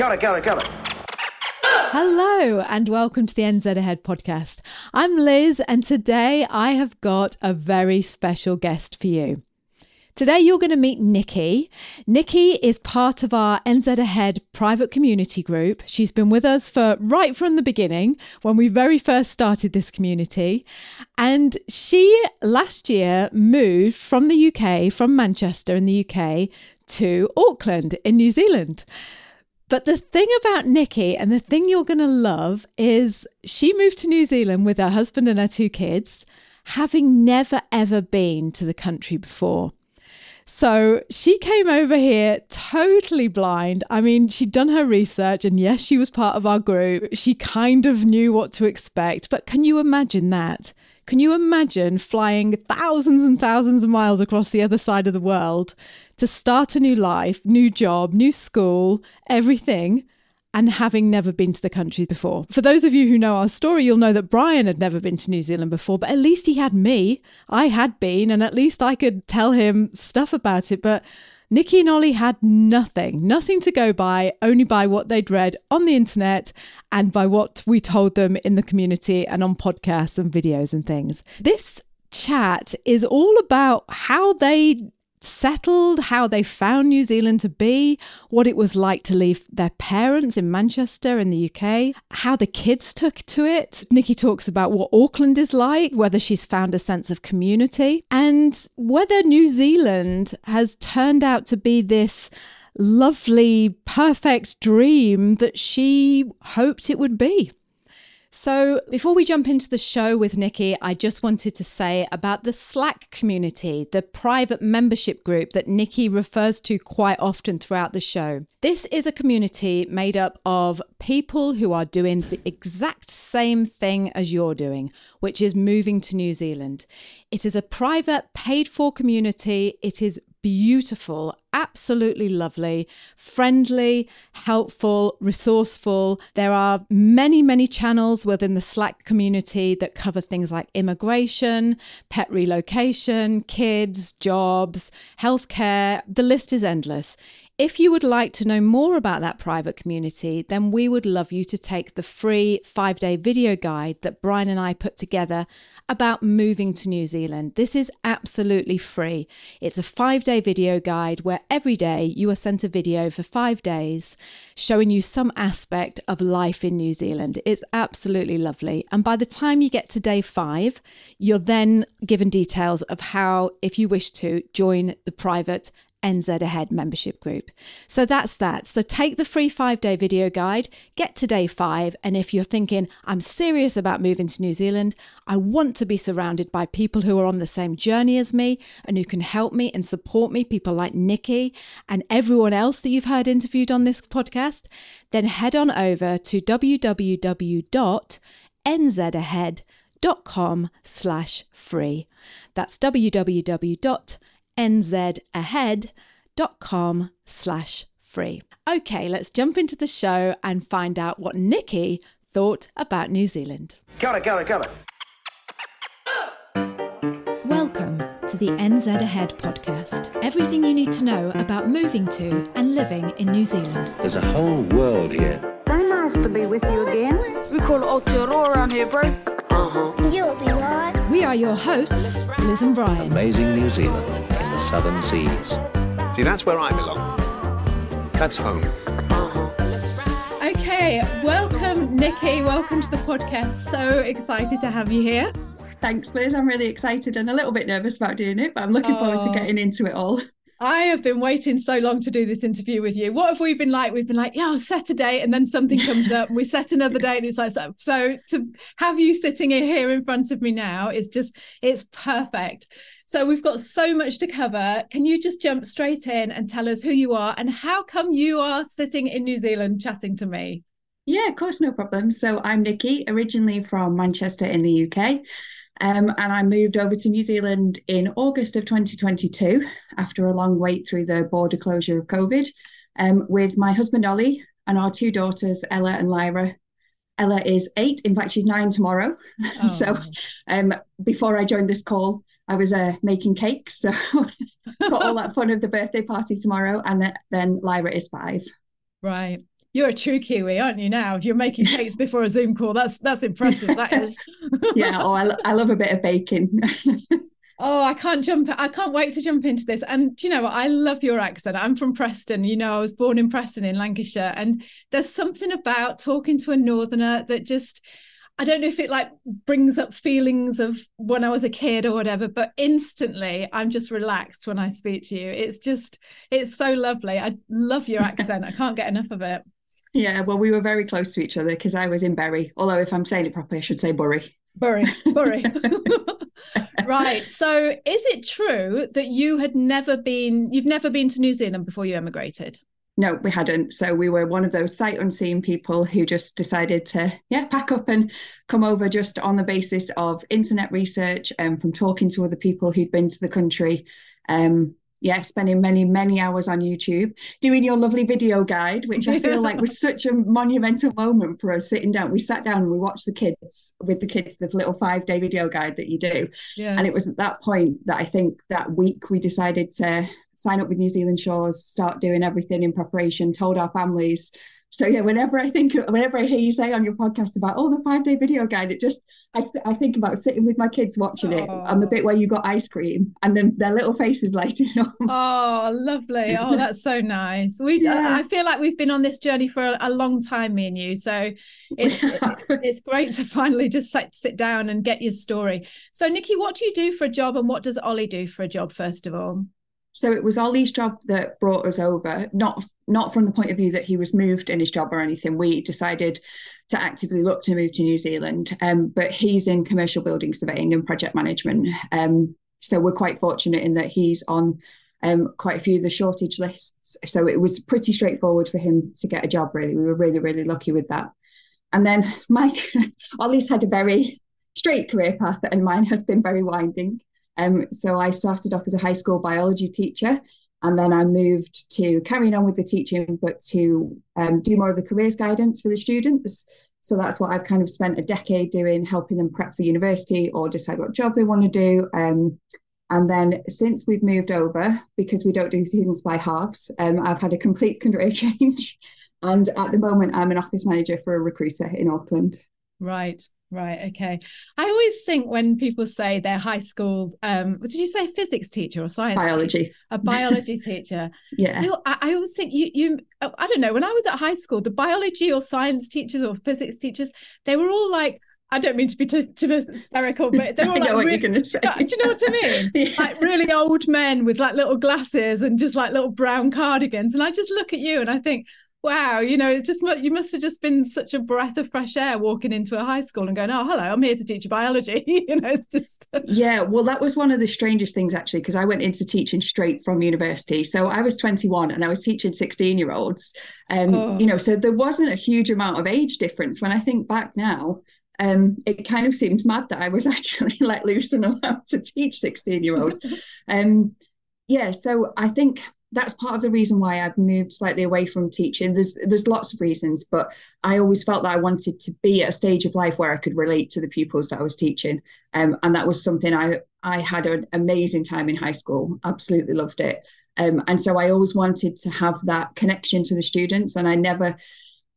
Got it, got it, got it. Hello, and welcome to the NZ Ahead podcast. I'm Liz, and today I have got a very special guest for you. Today, you're going to meet Nicki. Nicki is part of our NZ Ahead private community group. She's been with us for right from the beginning when we very first started this community. And she last year moved from the UK, from Manchester in the UK, to Auckland in New Zealand. But the thing about Nicki and the thing you're going to love is she moved to New Zealand with her husband and her two kids, having never ever been to the country before. So she came over here totally blind. I mean, she'd done her research, and yes, she was part of our group. She kind of knew what to expect. But can you imagine that? Can you imagine flying thousands and thousands of miles across the other side of the world to start a new life, new job, new school, everything? and having never been to the country before. For those of you who know our story, you'll know that Brian had never been to New Zealand before, but at least he had me. I had been, and at least I could tell him stuff about it. But Nicki and Ollie had nothing, nothing to go by, only by what they'd read on the internet and by what we told them in the community and on podcasts and videos and things. This chat is all about how they settled, how they found New Zealand to be, what it was like to leave their parents in Manchester in the UK, how the kids took to it. Nicki talks about what Auckland is like, whether she's found a sense of community, and whether New Zealand has turned out to be this lovely, perfect dream that she hoped it would be. So, before we jump into the show with Nicki, I just wanted to say about the Slack community, the private membership group that Nicki refers to quite often throughout the show. This is a community made up of people who are doing the exact same thing as you're doing, which is moving to New Zealand. It is a private, paid for community. It is beautiful, absolutely lovely, friendly, helpful, resourceful. There are many, many channels within the Slack community that cover things like immigration, pet relocation, kids, jobs, healthcare. The list is endless. If you would like to know more about that private community, then we would love you to take the free five day video guide that Brian and I put together about moving to New Zealand. This is absolutely free. It's a five day video guide where every day you are sent a video for five days showing you some aspect of life in New Zealand. It's absolutely lovely. And by the time you get to day five, you're then given details of how, if you wish to, join the private NZ Ahead membership group. So that's that. So take the free five day video guide, get to day five, and if you're thinking, I'm serious about moving to New Zealand, I want to be surrounded by people who are on the same journey as me and who can help me and support me, people like Nicki and everyone else that you've heard interviewed on this podcast, then head on over to www.nzahead.com slash free. That's www nzahead.com slash free. Okay, let's jump into the show and find out what Nicki thought about New Zealand. Got it, got it, got it. Welcome to the NZ Ahead podcast. Everything you need to know about moving to and living in New Zealand. There's a whole world here. So nice to be with you again. We call it Aotearoa around here, bro. Uh-huh. You'll be right. We are your hosts, Liz and Brian. Amazing New Zealand southern seas. See, that's where I belong. That's home. Uh-huh. Okay, welcome, Nicki. Welcome to the podcast. So excited to have you here. Thanks, Liz. I'm really excited and a little bit nervous about doing it, but I'm looking oh. forward to oh. getting into it all. I have been waiting so long to do this interview with you. What have we been like? We've been like, yeah, set a date, and then something comes up, we set another date, and it's like so. So to have you sitting here in front of me now is just it's perfect. So we've got so much to cover. Can you just jump straight in and tell us who you are and how come you are sitting in New Zealand chatting to me? Yeah, of course, no problem. So I'm Nicki, originally from Manchester in the UK. Um, and I moved over to New Zealand in August of 2022 after a long wait through the border closure of COVID um, with my husband Ollie and our two daughters, Ella and Lyra. Ella is eight, in fact, she's nine tomorrow. Oh. so um, before I joined this call, I was uh, making cakes. So got all that fun of the birthday party tomorrow. And then Lyra is five. Right. You're a true Kiwi, aren't you? Now you're making cakes before a Zoom call. That's that's impressive. That is. yeah. Oh, I, I love a bit of baking. Oh, I can't jump. I can't wait to jump into this. And you know? I love your accent. I'm from Preston. You know, I was born in Preston in Lancashire. And there's something about talking to a northerner that just I don't know if it like brings up feelings of when I was a kid or whatever, but instantly I'm just relaxed when I speak to you. It's just, it's so lovely. I love your accent. I can't get enough of it. Yeah, well, we were very close to each other because I was in Bury. Although, if I'm saying it properly, I should say Bury. Bury, Bury. right. So, is it true that you had never been, you've never been to New Zealand before you emigrated? No, we hadn't. So we were one of those sight unseen people who just decided to, yeah, pack up and come over just on the basis of internet research and from talking to other people who'd been to the country. Um, yeah, spending many, many hours on YouTube doing your lovely video guide, which I feel like was such a monumental moment for us sitting down. We sat down and we watched the kids with the kids, the little five day video guide that you do. Yeah. And it was at that point that I think that week we decided to sign up with New Zealand Shores, start doing everything in preparation, told our families. So yeah, whenever I think, whenever I hear you say on your podcast about oh the five day video guide, it just I, I think about sitting with my kids watching it on the bit where you got ice cream and then their little faces lighting up. Oh, lovely! Oh, that's so nice. We yeah. I feel like we've been on this journey for a, a long time, me and you. So it's it's great to finally just sit, sit down and get your story. So Nicki, what do you do for a job, and what does Ollie do for a job? First of all. So it was Ollie's job that brought us over, not not from the point of view that he was moved in his job or anything. We decided to actively look to move to New Zealand, um, but he's in commercial building surveying and project management. Um, so we're quite fortunate in that he's on um, quite a few of the shortage lists. So it was pretty straightforward for him to get a job. Really, we were really really lucky with that. And then Mike, Ollie's had a very straight career path, and mine has been very winding. Um, so I started off as a high school biology teacher, and then I moved to carrying on with the teaching, but to um, do more of the careers guidance for the students. So that's what I've kind of spent a decade doing, helping them prep for university or decide what job they want to do. Um, and then since we've moved over, because we don't do things by halves, um, I've had a complete career change. And at the moment, I'm an office manager for a recruiter in Auckland. Right. Right. Okay. I always think when people say they're high school, um, did you say physics teacher or science? Biology. Teacher? A biology teacher. yeah. You know, I, I, always think you, you, I don't know, when I was at high school, the biology or science teachers or physics teachers, they were all like, I don't mean to be too, too hysterical, but they're all like, what really, do you know what I mean? yeah. Like really old men with like little glasses and just like little brown cardigans. And I just look at you and I think, wow, you know, it's just you must have just been such a breath of fresh air walking into a high school and going, oh, hello, I'm here to teach you biology. you know, it's just yeah. Well, that was one of the strangest things actually, because I went into teaching straight from university. So I was 21 and I was teaching 16 year olds, and um, oh. you know, so there wasn't a huge amount of age difference. When I think back now. Um, it kind of seems mad that I was actually let loose and allowed to teach 16 year olds. um, yeah, so I think that's part of the reason why I've moved slightly away from teaching. There's there's lots of reasons, but I always felt that I wanted to be at a stage of life where I could relate to the pupils that I was teaching, um, and that was something I I had an amazing time in high school. Absolutely loved it, um, and so I always wanted to have that connection to the students, and I never.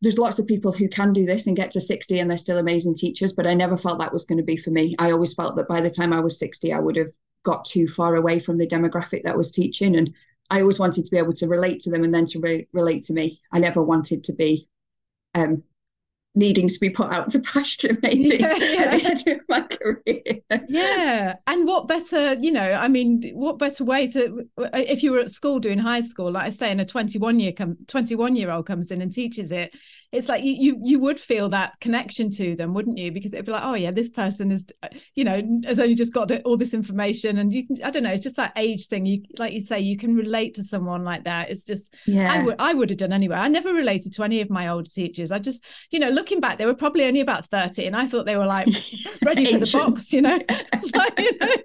There's lots of people who can do this and get to 60 and they're still amazing teachers, but I never felt that was going to be for me. I always felt that by the time I was 60, I would have got too far away from the demographic that was teaching and I always wanted to be able to relate to them and then to re- relate to me. I never wanted to be um, needing to be put out to pasture maybe yeah, yeah. at the end of my career. Yeah. And what better, you know, I mean, what better way to uh, if you were at school doing high school, like I say, and a 21 year come 21 year old comes in and teaches it, it's like you, you you would feel that connection to them, wouldn't you? Because it'd be like, oh yeah, this person is, uh, you know, has only just got all this information, and you can, I don't know, it's just that age thing. You like you say, you can relate to someone like that. It's just, yeah, I would I would have done anyway. I never related to any of my older teachers. I just, you know, look looking back, they were probably only about 30. And I thought they were like ready for the box, you know? So, you know.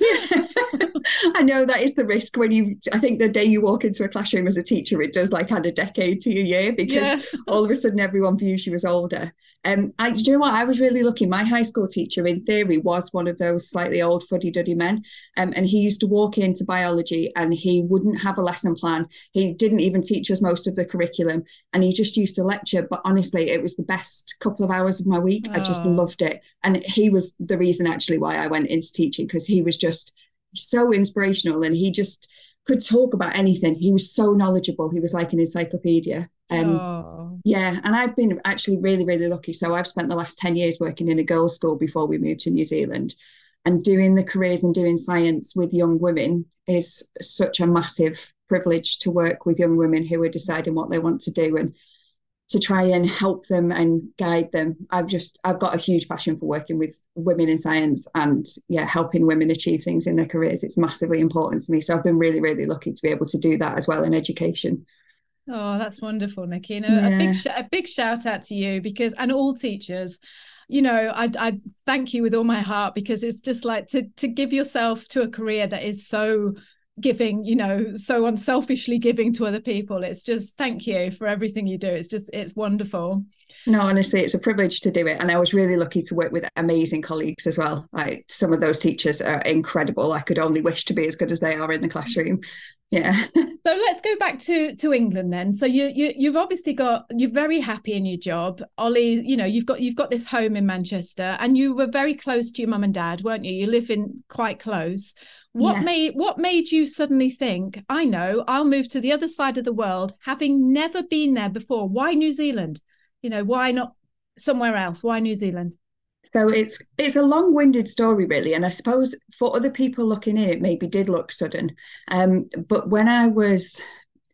yeah. I know that is the risk when you, I think the day you walk into a classroom as a teacher, it does like add a decade to your year because Yeah. all of a sudden everyone views you as older. Um, I, do you know what? I was really lucky. My high school teacher, in theory, was one of those slightly old fuddy duddy men. Um, and he used to walk into biology and he wouldn't have a lesson plan. He didn't even teach us most of the curriculum and he just used to lecture. But honestly, it was the best couple of hours of my week. I just Oh. loved it. And he was the reason actually why I went into teaching because he was just so inspirational and he just could talk about anything. He was so knowledgeable. He was like an encyclopedia. Um, yeah, and I've been actually really, really lucky. So I've spent the last 10 years working in a girls' school before we moved to New Zealand. And doing the careers and doing science with young women is such a massive privilege to work with young women who are deciding what they want to do and to try and help them and guide them. I've just I've got a huge passion for working with women in science and yeah, helping women achieve things in their careers. It's massively important to me. So I've been really, really lucky to be able to do that as well in education. Oh, that's wonderful, Nicki. You know, a Yeah. big sh- a big shout out to you because and all teachers. You know, I I thank you with all my heart because it's just like to to give yourself to a career that is so giving, you know, so unselfishly giving to other people. It's just thank you for everything you do. It's just it's wonderful. No, honestly, it's a privilege to do it. And I was really lucky to work with amazing colleagues as well. Like some of those teachers are incredible. I could only wish to be as good as they are in the classroom. Yeah. So let's go back to to England then. So you you you've obviously got you're very happy in your job. Ollie, you know, you've got you've got this home in Manchester and you were very close to your mum and dad, weren't you? You live in quite close. What Yeah. made what made you suddenly think, I know, I'll move to the other side of the world having never been there before. Why New Zealand? You know, why not somewhere else? Why New Zealand? So it's it's a long-winded story, really, and I suppose for other people looking in, it maybe did look sudden. Um, but when I was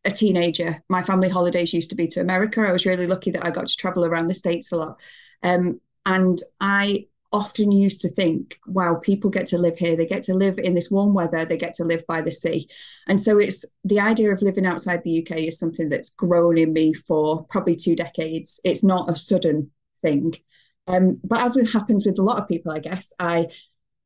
a teenager, my family holidays used to be to America. I was really lucky that I got to travel around the States a lot. Um, and I often used to think, wow, people get to live here. They get to live in this warm weather. They get to live by the sea. And so it's the idea of living outside the UK is something that's grown in me for probably two decades. It's not a sudden thing. Um, but as it happens with a lot of people, I guess, I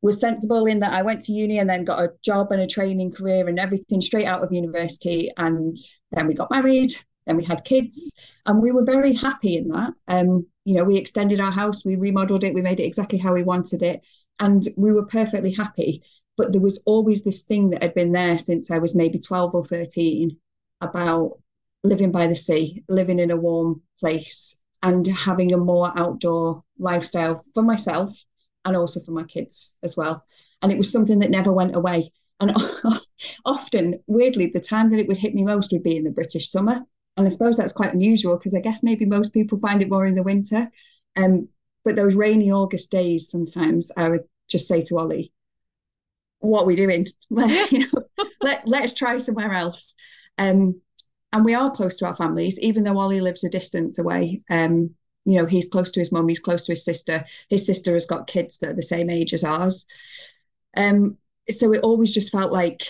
was sensible in that I went to uni and then got a job and a training career and everything straight out of university. And then we got married, then we had kids, and we were very happy in that. Um, you know, we extended our house, we remodeled it, we made it exactly how we wanted it, and we were perfectly happy. But there was always this thing that had been there since I was maybe 12 or 13 about living by the sea, living in a warm place, and having a more outdoor lifestyle for myself and also for my kids as well. And it was something that never went away. And often, weirdly, the time that it would hit me most would be in the British summer. And I suppose that's quite unusual because I guess maybe most people find it more in the winter. Um, but those rainy August days, sometimes I would just say to Ollie, "What are we doing? Let, you know, let let's try somewhere else." Um, and we are close to our families, even though Ollie lives a distance away. Um, you know, he's close to his mum, he's close to his sister. His sister has got kids that are the same age as ours. Um, so it always just felt like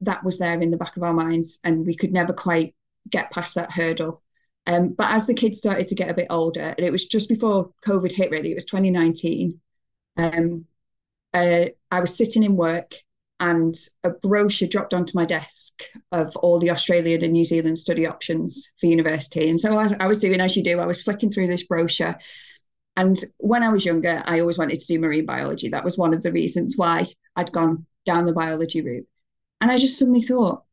that was there in the back of our minds, and we could never quite get past that hurdle. Um, but as the kids started to get a bit older, and it was just before COVID hit, really, it was 2019. Um, uh, I was sitting in work and a brochure dropped onto my desk of all the Australian and New Zealand study options for university. And so I, I was doing as you do, I was flicking through this brochure. And when I was younger, I always wanted to do marine biology. That was one of the reasons why I'd gone down the biology route. And I just suddenly thought,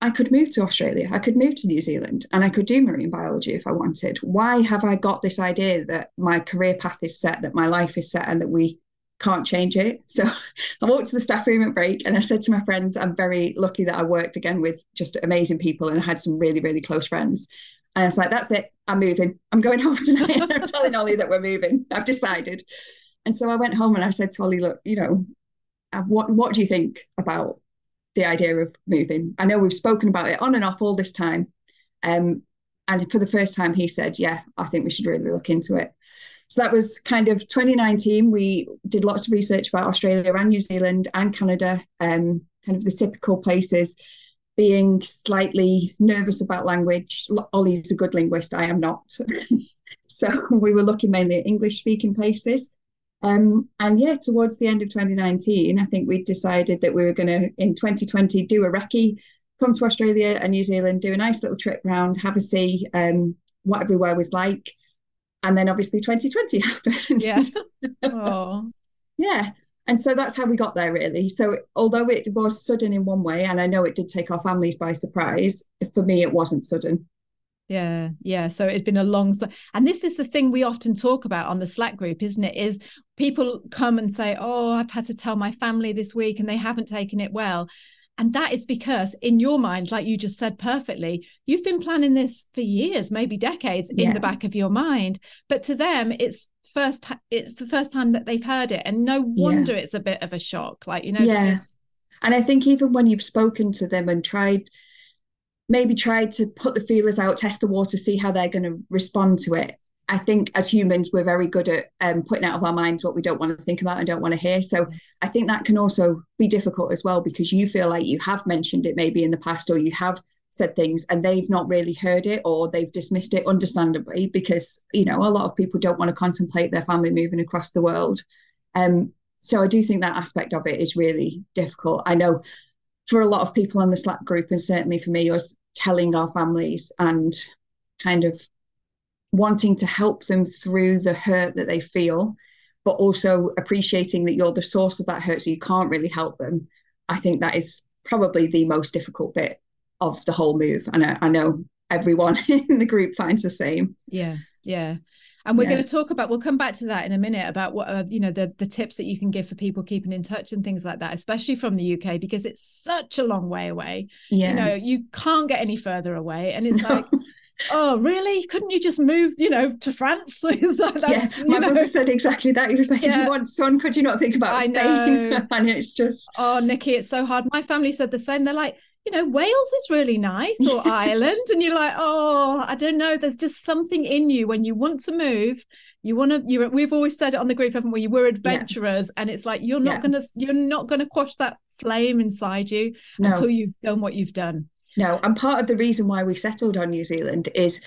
I could move to Australia, I could move to New Zealand, and I could do marine biology if I wanted. Why have I got this idea that my career path is set, that my life is set, and that we can't change it? So I walked to the staff room at break and I said to my friends, I'm very lucky that I worked again with just amazing people and I had some really, really close friends. And I was like, that's it, I'm moving. I'm going home tonight. I'm telling Ollie that we're moving. I've decided. And so I went home and I said to Ollie, look, you know, uh, what what do you think about the idea of moving? I know we've spoken about it on and off all this time. Um, and for the first time, he said, yeah, I think we should really look into it. So that was kind of 2019. We did lots of research about Australia and New Zealand and Canada, um, kind of the typical places. Being slightly nervous about language. Ollie's a good linguist. I am not. So we were looking mainly at English speaking places. Um, and yeah, towards the end of 2019, I think we decided that we were going to, in 2020, do a recce, come to Australia and New Zealand, do a nice little trip round, have a see um, what everywhere was like. And then obviously 2020 happened. Yeah. oh. yeah. And so that's how we got there, really. So, although it was sudden in one way, and I know it did take our families by surprise, for me, it wasn't sudden. Yeah, yeah. So it's been a long, and this is the thing we often talk about on the Slack group, isn't it? Is people come and say, "Oh, I've had to tell my family this week, and they haven't taken it well," and that is because in your mind, like you just said perfectly, you've been planning this for years, maybe decades, yeah. in the back of your mind. But to them, it's first, it's the first time that they've heard it, and no wonder yeah. it's a bit of a shock. Like you know, yeah. Because... And I think even when you've spoken to them and tried maybe try to put the feelers out, test the water, see how they're going to respond to it. I think as humans, we're very good at um, putting out of our minds what we don't want to think about and don't want to hear. So I think that can also be difficult as well because you feel like you have mentioned it maybe in the past or you have said things and they've not really heard it or they've dismissed it understandably because you know a lot of people don't want to contemplate their family moving across the world um so i do think that aspect of it is really difficult i know for a lot of people on the Slack group, and certainly for me, us telling our families and kind of wanting to help them through the hurt that they feel, but also appreciating that you're the source of that hurt, so you can't really help them. I think that is probably the most difficult bit of the whole move. And I, I know everyone in the group finds the same. Yeah, yeah and we're yeah. going to talk about we'll come back to that in a minute about what uh, you know the the tips that you can give for people keeping in touch and things like that especially from the UK because it's such a long way away yeah. you know you can't get any further away and it's like oh really couldn't you just move you know to france like yeah my know. brother said exactly that he was like yeah. if you want son could you not think about I Spain know. and it's just oh nicki it's so hard my family said the same they're like you know, Wales is really nice or Ireland. And you're like, oh, I don't know. There's just something in you when you want to move. You want to, you we've always said it on the group, haven't we? We're adventurers. Yeah. And it's like, you're not yeah. going to, you're not going to quash that flame inside you no. until you've done what you've done. No. And part of the reason why we settled on New Zealand is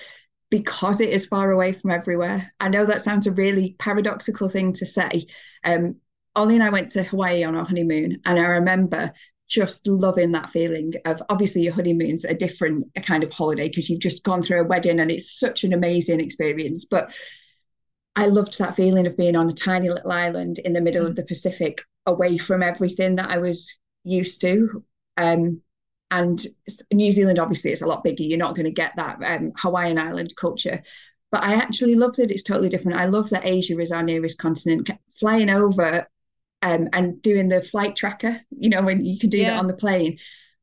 because it is far away from everywhere. I know that sounds a really paradoxical thing to say. Um, Ollie and I went to Hawaii on our honeymoon, and I remember just loving that feeling of obviously your honeymoon's a different a kind of holiday because you've just gone through a wedding and it's such an amazing experience. But I loved that feeling of being on a tiny little island in the middle mm. of the Pacific, away from everything that I was used to. Um, and New Zealand obviously is a lot bigger. You're not going to get that um, Hawaiian island culture. But I actually love that it's totally different. I love that Asia is our nearest continent. Flying over um, and doing the flight tracker, you know, when you can do yeah. that on the plane.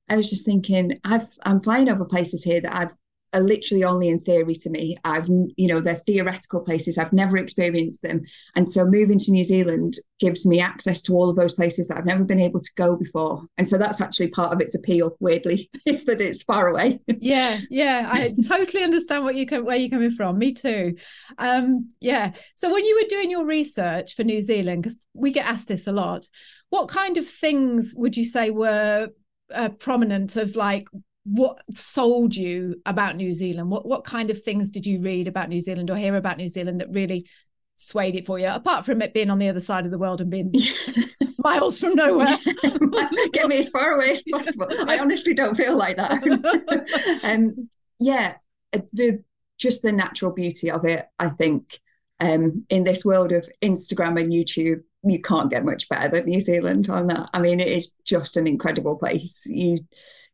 I was just thinking, I've I'm flying over places here that I've are literally only in theory to me. I've you know they're theoretical places. I've never experienced them, and so moving to New Zealand gives me access to all of those places that I've never been able to go before. And so that's actually part of its appeal. Weirdly, is that it's far away. yeah, yeah, I totally understand what you come where you're coming from. Me too. Um, yeah. So when you were doing your research for New Zealand, because we get asked this a lot, what kind of things would you say were uh, prominent of like what sold you about New Zealand? What what kind of things did you read about New Zealand or hear about New Zealand that really swayed it for you? Apart from it being on the other side of the world and being miles from nowhere, get me as far away as possible. I honestly don't feel like that. um, yeah, uh, the just the natural beauty of it. I think um, in this world of Instagram and YouTube, you can't get much better than New Zealand on that. I mean, it is just an incredible place. You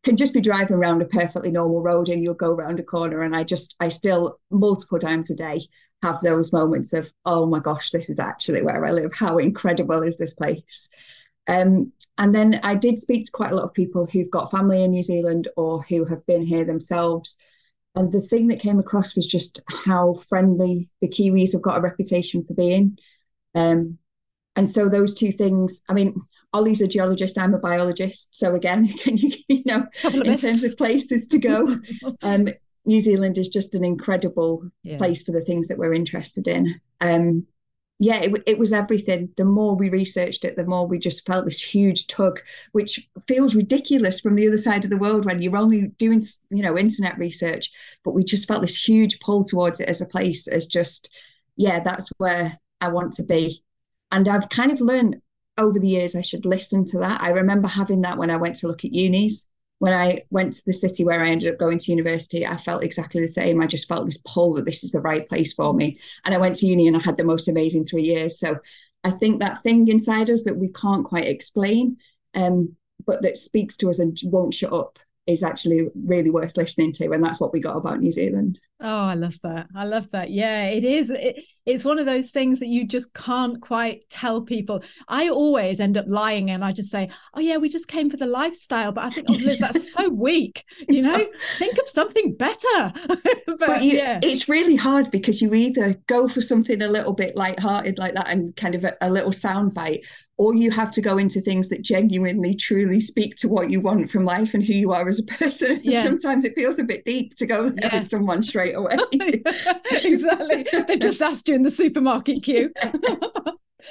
can just be driving around a perfectly normal road and you'll go around a corner. And i just i still multiple times a day have those moments of oh my gosh this is actually where i live. How incredible is this place? Um, and then i did speak to quite a lot of people who've got family in new zealand or who have been here themselves. And the thing that came across was just how friendly the kiwis have got a reputation for being. Um, and so those two things i mean Ollie's a geologist, I'm a biologist. So again, can you, you know, in terms of places to go, um, New Zealand is just an incredible yeah. place for the things that we're interested in. Um, yeah, it, it was everything. The more we researched it, the more we just felt this huge tug, which feels ridiculous from the other side of the world when you're only doing, you know, internet research. But we just felt this huge pull towards it as a place, as just, yeah, that's where I want to be. And I've kind of learned over the years I should listen to that. I remember having that when I went to look at unis when I went to the city where I ended up going to university, I felt exactly the same. I just felt this pull that this is the right place for me. And I went to uni and I had the most amazing three years. So I think that thing inside us that we can't quite explain, um, but that speaks to us and won't shut up is actually really worth listening to. And that's what we got about New Zealand. Oh, I love that. I love that. Yeah, it is. It, it's one of those things that you just can't quite tell people. I always end up lying and I just say, oh, yeah, we just came for the lifestyle. But I think, oh, Liz, that's so weak. You know, think of something better. but, but you, yeah. it's really hard because you either go for something a little bit light-hearted like that and kind of a, a little soundbite, or you have to go into things that genuinely truly speak to what you want from life and who you are as a person yeah. sometimes it feels a bit deep to go there yeah. with someone straight away exactly they've just asked you in the supermarket queue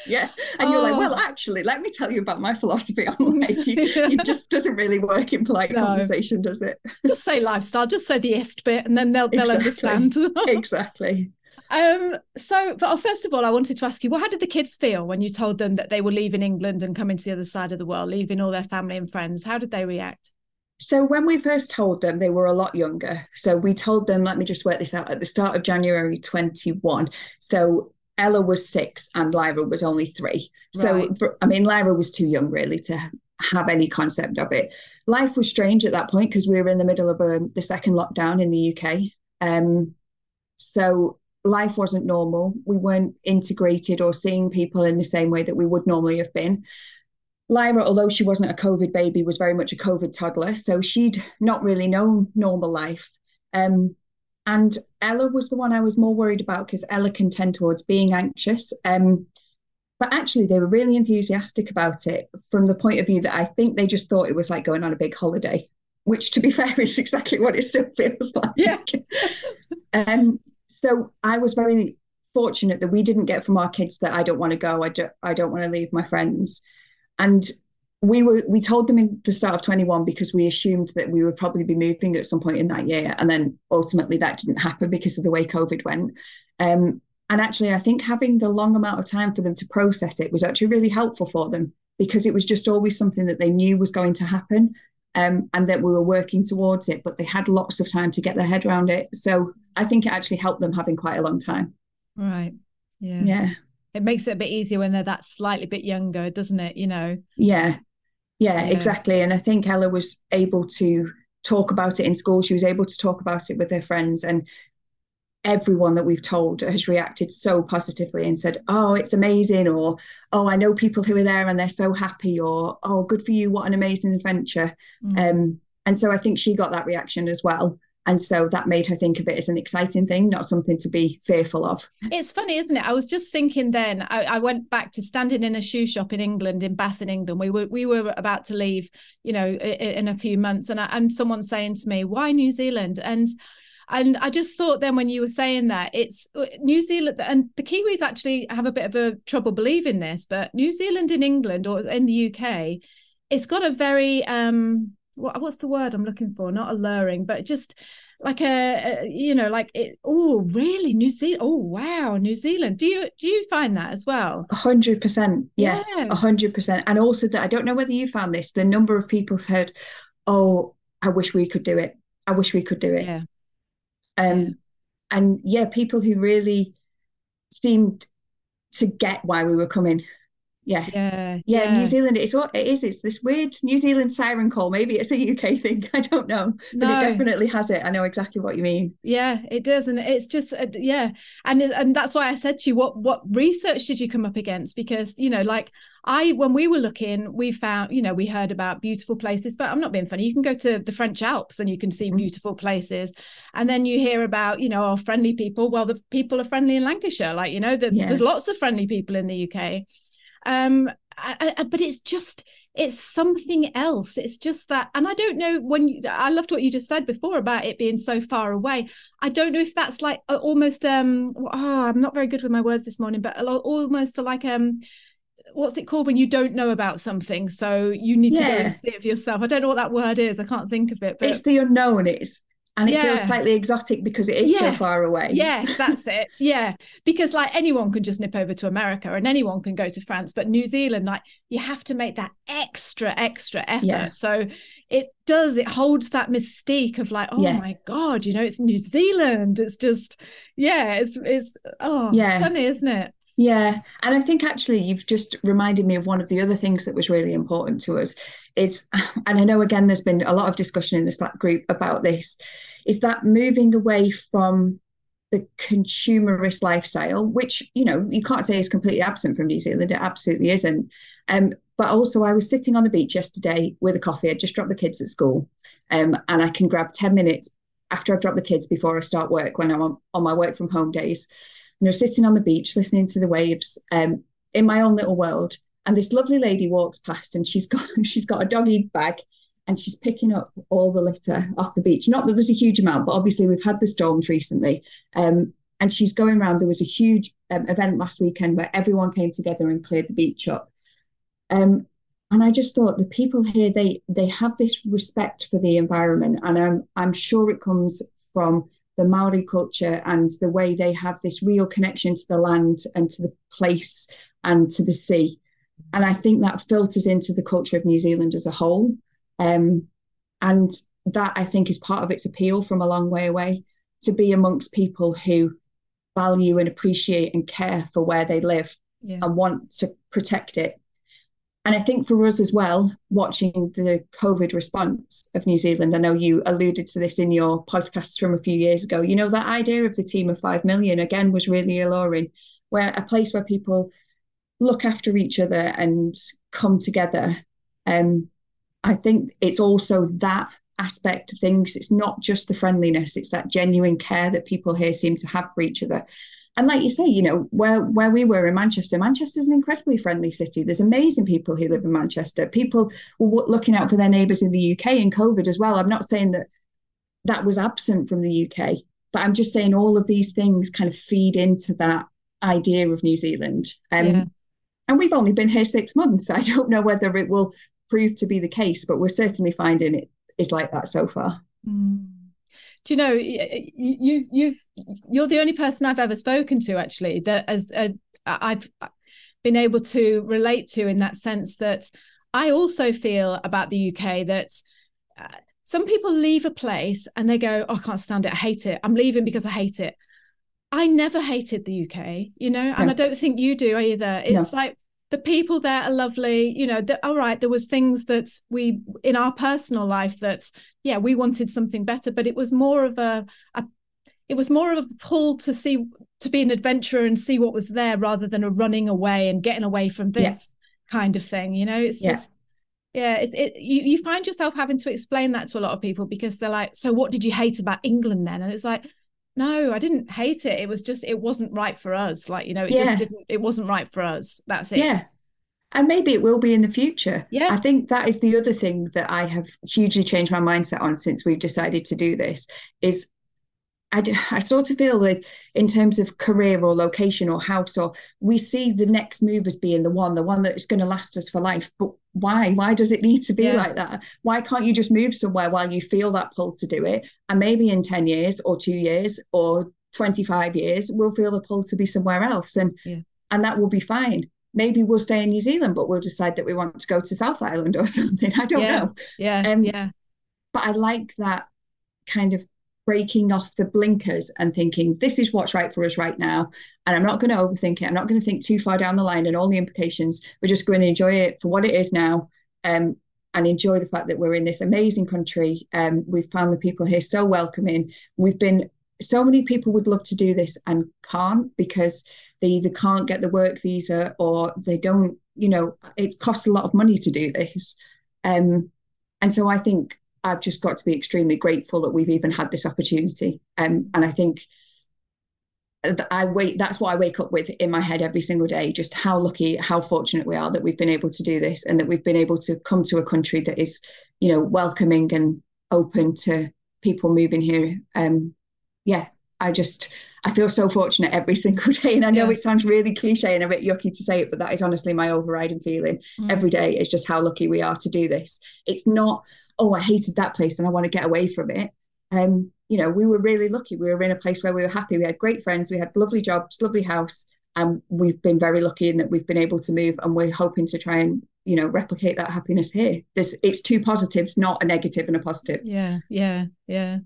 yeah and oh. you're like oh. well oh. actually let me tell you about my philosophy on life you, it just doesn't really work in polite no. conversation does it just say lifestyle just say the est bit and then they'll, they'll exactly. understand exactly um, so, but first of all, I wanted to ask you, well, how did the kids feel when you told them that they were leaving England and coming to the other side of the world, leaving all their family and friends? How did they react? So, when we first told them, they were a lot younger. So, we told them, let me just work this out, at the start of January 21. So, Ella was six and Lyra was only three. Right. So, I mean, Lyra was too young really to have any concept of it. Life was strange at that point because we were in the middle of um, the second lockdown in the UK. Um, so life wasn't normal. We weren't integrated or seeing people in the same way that we would normally have been. Lyra, although she wasn't a COVID baby, was very much a COVID toddler. So she'd not really known normal life. Um, and Ella was the one I was more worried about because Ella can tend towards being anxious. Um, but actually, they were really enthusiastic about it from the point of view that I think they just thought it was like going on a big holiday, which, to be fair, is exactly what it still feels like. Yeah. um, so I was very fortunate that we didn't get from our kids that I don't want to go. I don't, I don't want to leave my friends. And we were we told them in the start of 21 because we assumed that we would probably be moving at some point in that year and then ultimately that didn't happen because of the way covid went um, and actually i think having the long amount of time for them to process it was actually really helpful for them because it was just always something that they knew was going to happen um, and that we were working towards it, but they had lots of time to get their head around it. So I think it actually helped them having quite a long time. Right. Yeah. Yeah. It makes it a bit easier when they're that slightly bit younger, doesn't it? You know? Yeah. Yeah, yeah. exactly. And I think Ella was able to talk about it in school. She was able to talk about it with her friends. And everyone that we've told has reacted so positively and said, "Oh, it's amazing," or "Oh, I know people who are there and they're so happy," or "Oh, good for you! What an amazing adventure!" Mm. Um, and so I think she got that reaction as well. And so that made her think of it as an exciting thing, not something to be fearful of. It's funny, isn't it? I was just thinking then, I, I, went back to standing in a shoe shop in England, in Bath in England. We were we were about to leave, you know, in, in a few months, and I, and someone saying to me, "Why New Zealand?" And and I just thought then when you were saying that, it's uh, New Zealand and the Kiwis actually have a bit of a trouble believing this, but New Zealand in England or in the UK, it's got a very um what, what's the word I'm looking for? Not alluring, but just like a, a you know like it oh really? New zealand oh wow new zealand. Do you do you find that as well? A hundred percent yeah. a hundred percent. And also that i don't know whether you found this the number of people said oh i wish we could do it. I wish we could do it. Yeah um. And yeah, people who really seemed to get why we were coming. Yeah. yeah. Yeah. Yeah. New Zealand, it's what it is. It's this weird New Zealand siren call. Maybe it's a UK thing. I don't know. But it definitely has it. I know exactly what you mean. Yeah, it does. And it's just, uh, yeah. And, and that's why I said to you, what, what research did you come up against? Because, you know, like I, when we were looking, we found, you know, we heard about beautiful places, but I'm not being funny. You can go to the French Alps and you can see mm-hmm. beautiful places. And then you hear about, you know, our friendly people. Well, the people are friendly in Lancashire. Like, you know, the, yeah. there's lots of friendly people in the UK. Um, I, I, but it's just, it's something else. It's just that, and I don't know when you, I loved what you just said before about it being so far away. I don't know if that's like almost um oh I'm not very good with my words this morning, but almost like um what's it called when you don't know about something so you need yeah. to go and see it for yourself i don't know what that word is i can't think of it but it's the unknown it's and it yeah. feels slightly exotic because it is yes. so far away. Yes, that's it. Yeah, because like anyone can just nip over to America and anyone can go to France, but New Zealand, like you have to make that extra, extra effort. Yeah. So it does. It holds that mystique of like, oh yeah. my god, you know, it's New Zealand. It's just, yeah, it's it's oh, yeah, it's funny, isn't it? Yeah. And I think actually you've just reminded me of one of the other things that was really important to us is, and I know again, there's been a lot of discussion in the Slack group about this, is that moving away from the consumerist lifestyle, which, you know, you can't say is completely absent from New Zealand. It absolutely isn't. Um, but also I was sitting on the beach yesterday with a coffee. I just dropped the kids at school. Um, and I can grab 10 minutes after I've dropped the kids before I start work when I'm on, on my work from home days you know, sitting on the beach, listening to the waves, um, in my own little world. And this lovely lady walks past, and she's got she's got a doggy bag, and she's picking up all the litter off the beach. Not that there's a huge amount, but obviously we've had the storms recently. Um, and she's going around. There was a huge um, event last weekend where everyone came together and cleared the beach up. Um, and I just thought the people here they they have this respect for the environment, and I'm I'm sure it comes from the Maori culture and the way they have this real connection to the land and to the place and to the sea. And I think that filters into the culture of New Zealand as a whole. Um, and that I think is part of its appeal from a long way away to be amongst people who value and appreciate and care for where they live yeah. and want to protect it and I think for us as well, watching the COVID response of New Zealand, I know you alluded to this in your podcast from a few years ago. You know, that idea of the team of 5 million again was really alluring, where a place where people look after each other and come together. Um, I think it's also that aspect of things. It's not just the friendliness, it's that genuine care that people here seem to have for each other and like you say, you know, where where we were in Manchester, Manchester's an incredibly friendly city. There's amazing people who live in Manchester. People were looking out for their neighbours in the UK in COVID as well. I'm not saying that that was absent from the UK, but I'm just saying all of these things kind of feed into that idea of New Zealand. Um, yeah. And we've only been here six months. I don't know whether it will prove to be the case, but we're certainly finding it is like that so far. Mm do you know you you've you're the only person I've ever spoken to actually that as a, I've been able to relate to in that sense that I also feel about the UK that uh, some people leave a place and they go oh, I can't stand it. I hate it. I'm leaving because I hate it. I never hated the UK you know and I don't think you do either. It's no. like the people there are lovely you know the, all right there was things that we in our personal life that yeah we wanted something better but it was more of a, a it was more of a pull to see to be an adventurer and see what was there rather than a running away and getting away from this yeah. kind of thing you know it's yeah. just yeah it's it you, you find yourself having to explain that to a lot of people because they're like so what did you hate about england then and it's like no i didn't hate it. It was just it wasn't right for us. Like you know it yeah. just didn't it wasn't right for us. That's it. Yeah. And maybe it will be in the future. Yeah. I think that is the other thing that i have hugely changed my mindset on since we've decided to do this is I, do, I sort of feel that in terms of career or location or house or we see the next move as being the one the one that's going to last us for life. But why? Why does it need to be yes. like that? Why can't you just move somewhere while you feel that pull to do it? And maybe in 10 years or 2 years or 25 years we'll feel the pull to be somewhere else and yeah. and that will be fine. Maybe we'll stay in New Zealand but we'll decide that we want to go to South Island or something. I don't yeah. know. Yeah. Um, yeah. but I like that kind of breaking off the blinkers and thinking this is what's right for us right now. And i'm not going to overthink it. I'm not going to think too far down the line and all the implications. We're just going to enjoy it for what it is now um, and enjoy the fact that we're in this amazing country. Um, we've found the people here so welcoming. We've been so many people would love to do this and can't because they either can't get the work visa or they don't you know it costs a lot of money to do this. Um, and so i think I've just got to be extremely grateful that we've even had this opportunity. Um, and I think I wait, that's what I wake up with in my head every single day. Just how lucky, how fortunate we are that we've been able to do this and that we've been able to come to a country that is, you know, welcoming and open to people moving here. Um, yeah, I just, I feel so fortunate every single day. And I know Yeah. it sounds really cliche and a bit yucky to say it, but that is honestly my overriding feeling Mm. every day is just how lucky we are to do this. It's not, oh, I hated that place and I want to get away from it. Um, you know, we were really lucky. We were in a place where we were happy. We had great friends, we had lovely jobs, lovely house, and we've been very lucky in that we've been able to move and we're hoping to try and, you know, replicate that happiness here. This it's two positives, not a negative and a positive. Yeah, yeah, yeah.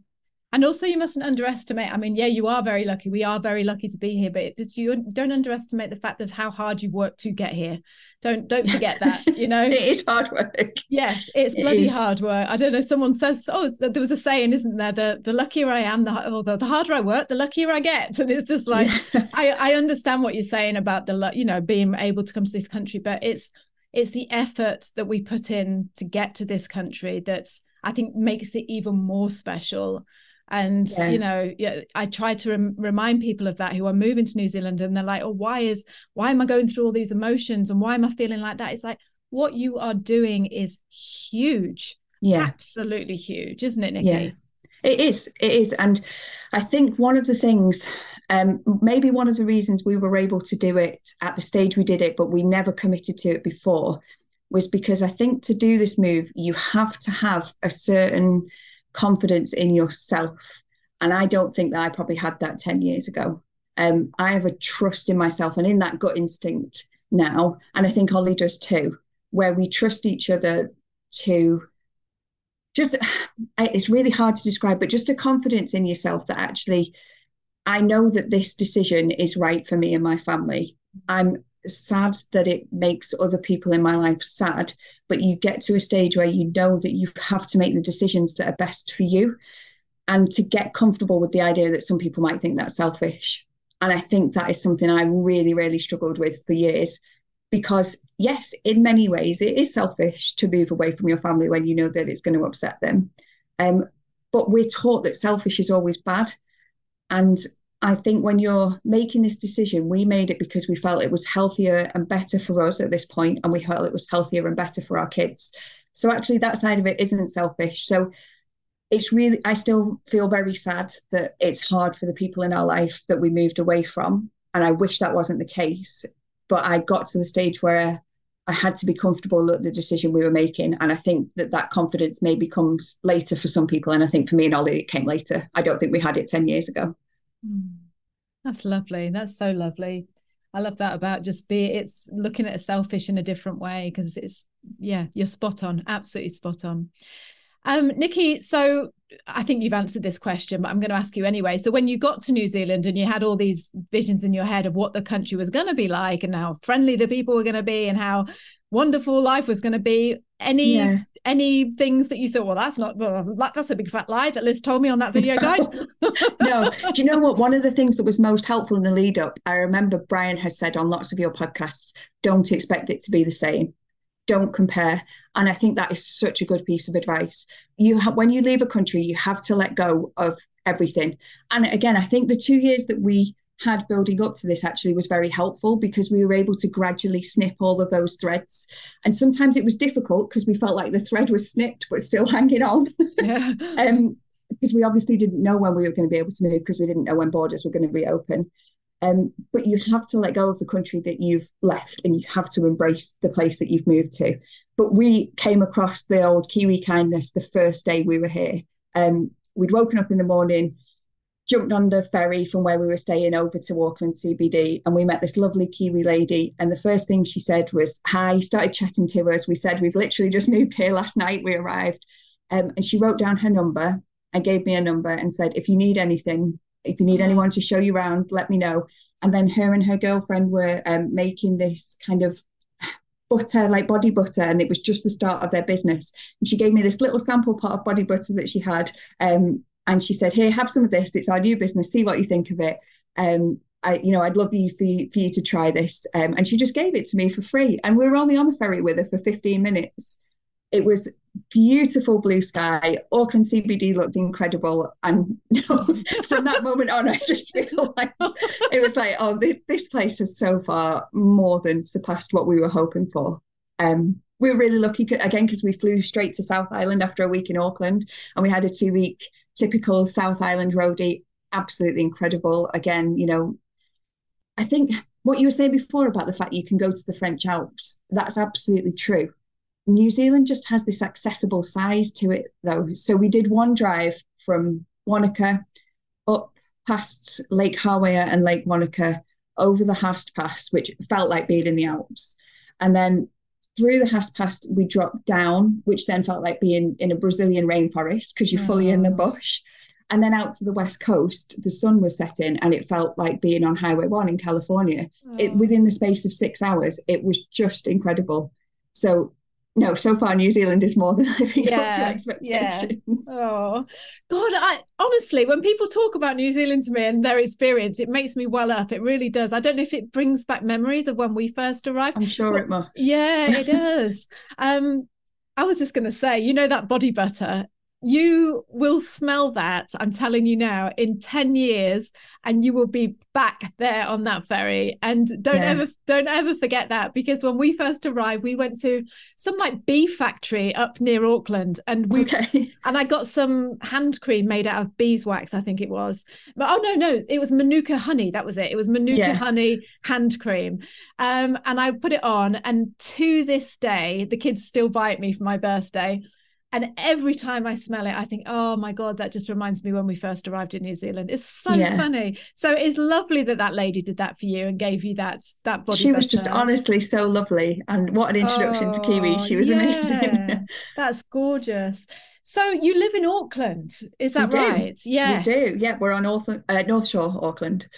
And also, you mustn't underestimate. I mean, yeah, you are very lucky. We are very lucky to be here, but just you don't underestimate the fact of how hard you work to get here. Don't don't forget that. You know, it is hard work. Yes, it's It bloody is. hard work. I don't know. Someone says, "Oh, there was a saying, isn't there? The the luckier I am, the the, the harder I work, the luckier I get." And it's just like I I understand what you're saying about the you know being able to come to this country, but it's it's the effort that we put in to get to this country that's I think makes it even more special. And Yeah. you know, yeah, I try to rem- remind people of that who are moving to New Zealand, and they're like, "Oh, why is why am I going through all these emotions, and why am I feeling like that?" It's like what you are doing is huge, yeah. absolutely huge, isn't it, Nicki? Yeah. It is, it is. And I think one of the things, um, maybe one of the reasons we were able to do it at the stage we did it, but we never committed to it before, was because I think to do this move, you have to have a certain confidence in yourself. And I don't think that I probably had that 10 years ago. Um, I have a trust in myself and in that gut instinct now. And I think Ollie does too, where we trust each other to just, it's really hard to describe, but just a confidence in yourself that actually I know that this decision is right for me and my family. I'm sad that it makes other people in my life sad, but you get to a stage where you know that you have to make the decisions that are best for you and to get comfortable with the idea that some people might think that's selfish. And I think that is something I really, really struggled with for years because yes in many ways it is selfish to move away from your family when you know that it's going to upset them um, but we're taught that selfish is always bad and i think when you're making this decision we made it because we felt it was healthier and better for us at this point and we felt it was healthier and better for our kids so actually that side of it isn't selfish so it's really i still feel very sad that it's hard for the people in our life that we moved away from and i wish that wasn't the case but I got to the stage where I had to be comfortable at the decision we were making. And I think that that confidence maybe comes later for some people. And I think for me and Ollie, it came later. I don't think we had it 10 years ago. Mm. That's lovely. That's so lovely. I love that about just be it's looking at a selfish in a different way because it's yeah, you're spot on, absolutely spot on. Um, Nicki, so I think you've answered this question, but I'm going to ask you anyway. So when you got to New Zealand and you had all these visions in your head of what the country was going to be like and how friendly the people were going to be and how wonderful life was going to be, any Yeah. any things that you thought, well, that's not well, that- that's a big fat lie that Liz told me on that video guide. no, do you know what? One of the things that was most helpful in the lead up, I remember Brian has said on lots of your podcasts, don't expect it to be the same. Don't compare. And I think that is such a good piece of advice. You have, when you leave a country, you have to let go of everything. And again, I think the two years that we had building up to this actually was very helpful because we were able to gradually snip all of those threads. And sometimes it was difficult because we felt like the thread was snipped but still hanging on. yeah. um, because we obviously didn't know when we were going to be able to move because we didn't know when borders were going to reopen. Um, but you have to let go of the country that you've left and you have to embrace the place that you've moved to. But we came across the old Kiwi kindness the first day we were here. Um, we'd woken up in the morning, jumped on the ferry from where we were staying over to Auckland CBD, and we met this lovely Kiwi lady. And the first thing she said was, Hi, started chatting to us. We said, We've literally just moved here last night. We arrived. Um, and she wrote down her number and gave me a number and said, If you need anything, if you need anyone to show you around, let me know. And then her and her girlfriend were um, making this kind of butter, like body butter, and it was just the start of their business. And she gave me this little sample pot of body butter that she had. Um, and she said, Here, have some of this. It's our new business. See what you think of it. Um, I, you know, I'd love you for, for you to try this. Um, and she just gave it to me for free. And we were only on the ferry with her for 15 minutes. It was beautiful blue sky. Auckland CBD looked incredible. And from that moment on, I just feel like it was like, oh, this, this place has so far more than surpassed what we were hoping for. Um, we were really lucky again because we flew straight to South Island after a week in Auckland and we had a two week typical South Island roadie. Eh, absolutely incredible. Again, you know, I think what you were saying before about the fact you can go to the French Alps, that's absolutely true. New Zealand just has this accessible size to it, though. So we did one drive from Wanaka up past Lake Hawea and Lake Wanaka over the Haast Pass, which felt like being in the Alps. And then through the Haast Pass, we dropped down, which then felt like being in a Brazilian rainforest because you're fully in the mm. bush. And then out to the west coast, the sun was setting, and it felt like being on Highway One in California. It oh. within the space of six hours, it was just incredible. So no, so far New Zealand is more than living yeah, up to expectations. Yeah. Oh God, I honestly, when people talk about New Zealand to me and their experience, it makes me well up. It really does. I don't know if it brings back memories of when we first arrived. I'm sure it must. Yeah, it does. um, I was just going to say, you know, that body butter you will smell that i'm telling you now in 10 years and you will be back there on that ferry and don't yeah. ever don't ever forget that because when we first arrived we went to some like bee factory up near auckland and we okay. and i got some hand cream made out of beeswax i think it was but oh no no it was manuka honey that was it it was manuka yeah. honey hand cream um and i put it on and to this day the kids still buy it me for my birthday and every time I smell it, I think, oh my God, that just reminds me when we first arrived in New Zealand. It's so yeah. funny. So it's lovely that that lady did that for you and gave you that that body. She was just honestly so lovely, and what an introduction oh, to Kiwi. She was yeah. amazing. That's gorgeous. So you live in Auckland, is that right? Yes, we do. Yeah, we're on North uh, North Shore, Auckland.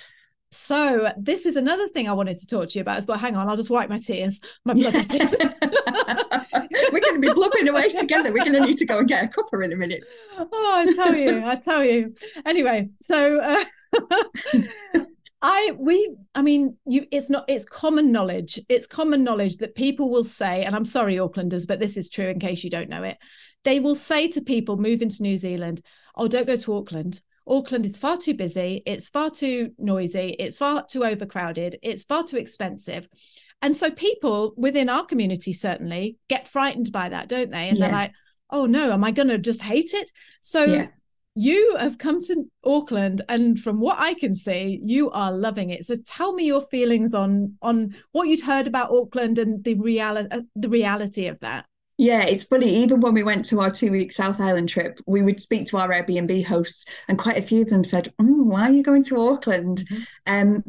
So this is another thing I wanted to talk to you about as well. Hang on, I'll just wipe my tears, my bloody tears. We're going to be blubbing away together. We're going to need to go and get a cuppa in a minute. Oh, I tell you, I tell you. Anyway, so uh, I we I mean you it's not it's common knowledge. It's common knowledge that people will say, and I'm sorry, Aucklanders, but this is true in case you don't know it. They will say to people moving to New Zealand, "Oh, don't go to Auckland." Auckland is far too busy, it's far too noisy, it's far too overcrowded, it's far too expensive. And so people within our community certainly get frightened by that, don't they? And yeah. they're like, oh no, am I going to just hate it? So yeah. you have come to Auckland and from what I can see, you are loving it. So tell me your feelings on on what you'd heard about Auckland and the reality uh, the reality of that. Yeah, it's funny. Even when we went to our two week South Island trip, we would speak to our Airbnb hosts, and quite a few of them said, oh, Why are you going to Auckland? Mm-hmm. Um,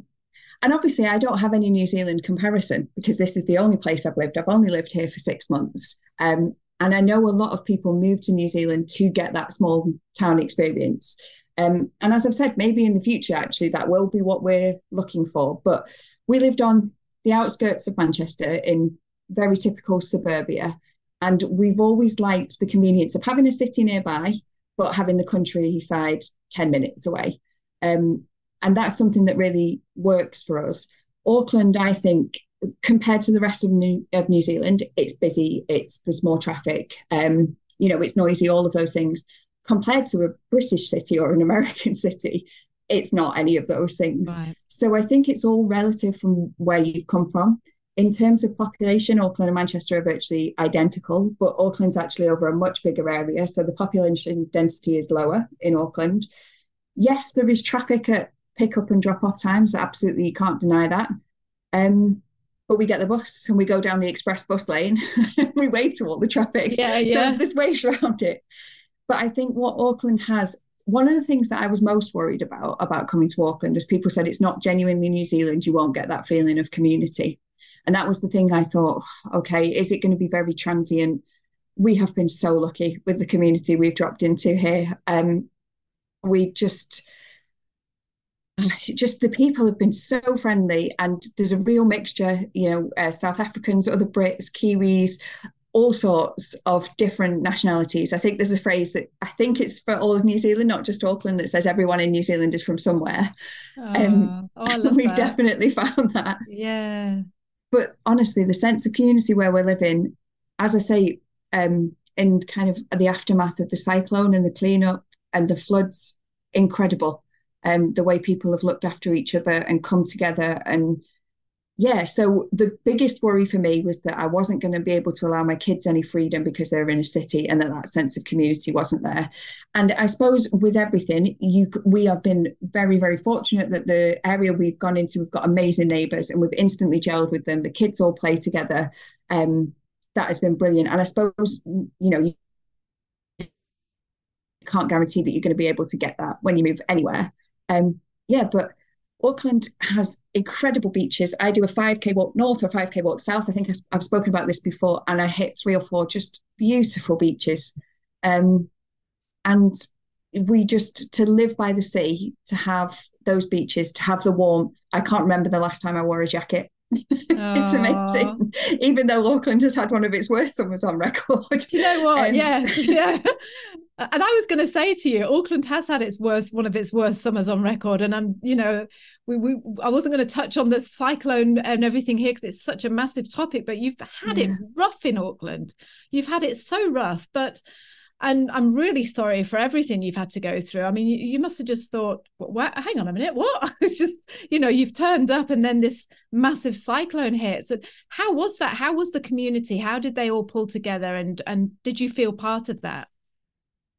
and obviously, I don't have any New Zealand comparison because this is the only place I've lived. I've only lived here for six months. Um, and I know a lot of people move to New Zealand to get that small town experience. Um, and as I've said, maybe in the future, actually, that will be what we're looking for. But we lived on the outskirts of Manchester in very typical suburbia. And we've always liked the convenience of having a city nearby, but having the countryside 10 minutes away. Um, and that's something that really works for us. Auckland, I think, compared to the rest of New, of New Zealand, it's busy, it's there's more traffic, um, you know, it's noisy, all of those things. Compared to a British city or an American city, it's not any of those things. Right. So I think it's all relative from where you've come from in terms of population, Auckland and Manchester are virtually identical, but Auckland's actually over a much bigger area. So the population density is lower in Auckland. Yes, there is traffic at pick up and drop off times. Absolutely, you can't deny that. Um, but we get the bus and we go down the express bus lane. we wait to all the traffic. Yeah, yeah. So there's ways around it. But I think what Auckland has, one of the things that I was most worried about about coming to Auckland is people said it's not genuinely New Zealand. You won't get that feeling of community. And that was the thing I thought, okay, is it going to be very transient? We have been so lucky with the community we've dropped into here. Um, we just, just the people have been so friendly, and there's a real mixture. You know, uh, South Africans, other Brits, Kiwis, all sorts of different nationalities. I think there's a phrase that I think it's for all of New Zealand, not just Auckland, that says everyone in New Zealand is from somewhere. Oh, um, oh, we've that. definitely found that. Yeah but honestly, the sense of community where we're living, as I say, um, in kind of the aftermath of the cyclone and the cleanup and the floods, incredible. Um, the way people have looked after each other and come together and yeah, so the biggest worry for me was that I wasn't going to be able to allow my kids any freedom because they're in a city and that that sense of community wasn't there. And I suppose with everything, you we have been very very fortunate that the area we've gone into we've got amazing neighbours and we've instantly gelled with them. The kids all play together. Um, that has been brilliant. And I suppose you know you can't guarantee that you're going to be able to get that when you move anywhere. Um, yeah, but Auckland has incredible beaches. I do a 5K walk north or 5K walk south. I think I've spoken about this before, and I hit three or four just beautiful beaches. Um, and we just to live by the sea, to have those beaches, to have the warmth. I can't remember the last time I wore a jacket. it's amazing. Even though Auckland has had one of its worst summers on record. Do you know what? Um, yes, yeah. And I was going to say to you, Auckland has had its worst, one of its worst summers on record, and I'm, you know, we, we I wasn't going to touch on the cyclone and everything here because it's such a massive topic, but you've had yeah. it rough in Auckland. You've had it so rough, but and I'm really sorry for everything you've had to go through. I mean, you, you must have just thought, what, hang on a minute, what? It's just, you know, you've turned up and then this massive cyclone hits. And how was that? How was the community? How did they all pull together? And and did you feel part of that?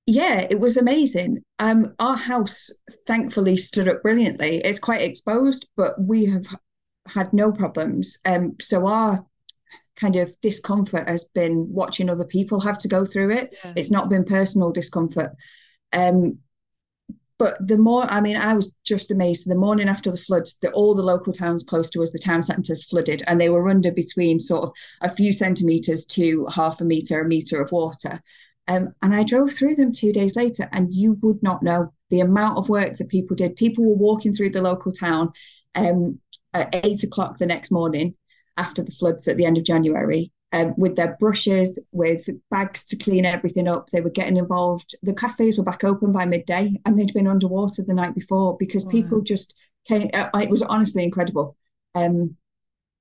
Yeah, it was amazing. Um, our house thankfully stood up brilliantly. It's quite exposed, but we have had no problems. Um, so our kind of discomfort has been watching other people have to go through it. Yeah. It's not been personal discomfort. Um, but the more, I mean, I was just amazed. The morning after the floods, that all the local towns close to us, the town centres flooded, and they were under between sort of a few centimetres to half a metre, a metre of water. Um, and I drove through them two days later, and you would not know the amount of work that people did. People were walking through the local town um, at eight o'clock the next morning after the floods at the end of January um, with their brushes, with bags to clean everything up. They were getting involved. The cafes were back open by midday and they'd been underwater the night before because wow. people just came. Uh, it was honestly incredible. Um,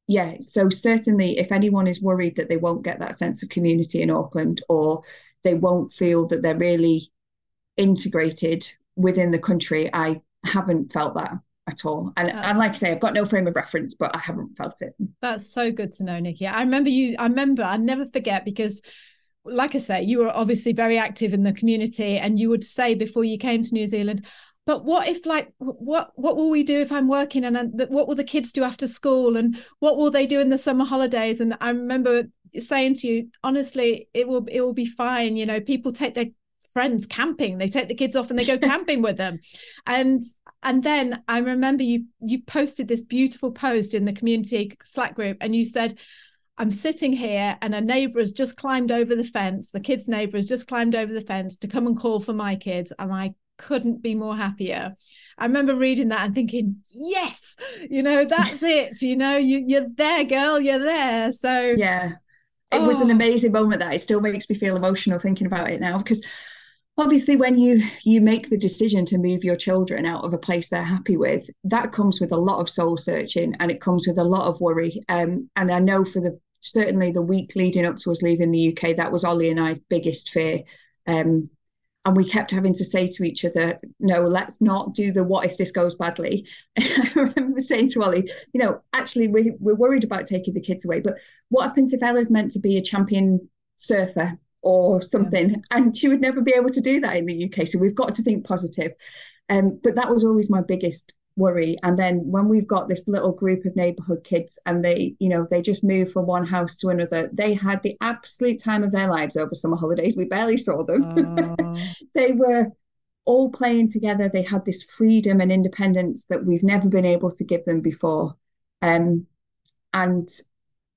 yeah, so certainly if anyone is worried that they won't get that sense of community in Auckland or they won't feel that they're really integrated within the country, I haven't felt that at all. And, and like I say, I've got no frame of reference, but I haven't felt it. That's so good to know, Nicki. I remember you, I remember, I never forget because like I say, you were obviously very active in the community and you would say before you came to New Zealand, but what if like what what will we do if i'm working and what will the kids do after school and what will they do in the summer holidays and i remember saying to you honestly it will it will be fine. You know people take their friends camping. They take the kids off and they go camping with them. And and then i remember you you posted this beautiful post in the community slack group and you said i'm sitting here and a neighbor has just climbed over the fence the kids neighbor has just climbed over the fence to come and call for my kids and i couldn't be more happier. I remember reading that and thinking yes you know that's it you know you, you're there girl you're there. So yeah it oh. was an oh. amazing moment that it still makes me feel emotional thinking about it now because obviously when you you make the decision to move your children out of a place they're happy with that comes with a lot of soul searching and it comes with a lot of worry um, and i know for the certainly the week leading up to us leaving the uk that was ollie and i's biggest fear um, and we kept having to say to each other no let's not do the what if this goes badly i remember saying to ollie you know actually we, we're worried about taking the kids away but what happens if ella's meant to be a champion surfer or something. Yeah. And she would never be able to do that in the UK. So we've got to think positive. Um, but that was always my biggest worry. And then when we've got this little group of neighborhood kids and they, you know, they just move from one house to another, they had the absolute time of their lives over summer holidays. We barely saw them. they were all playing together. They had this freedom and independence that we've never been able to give them before. Um, and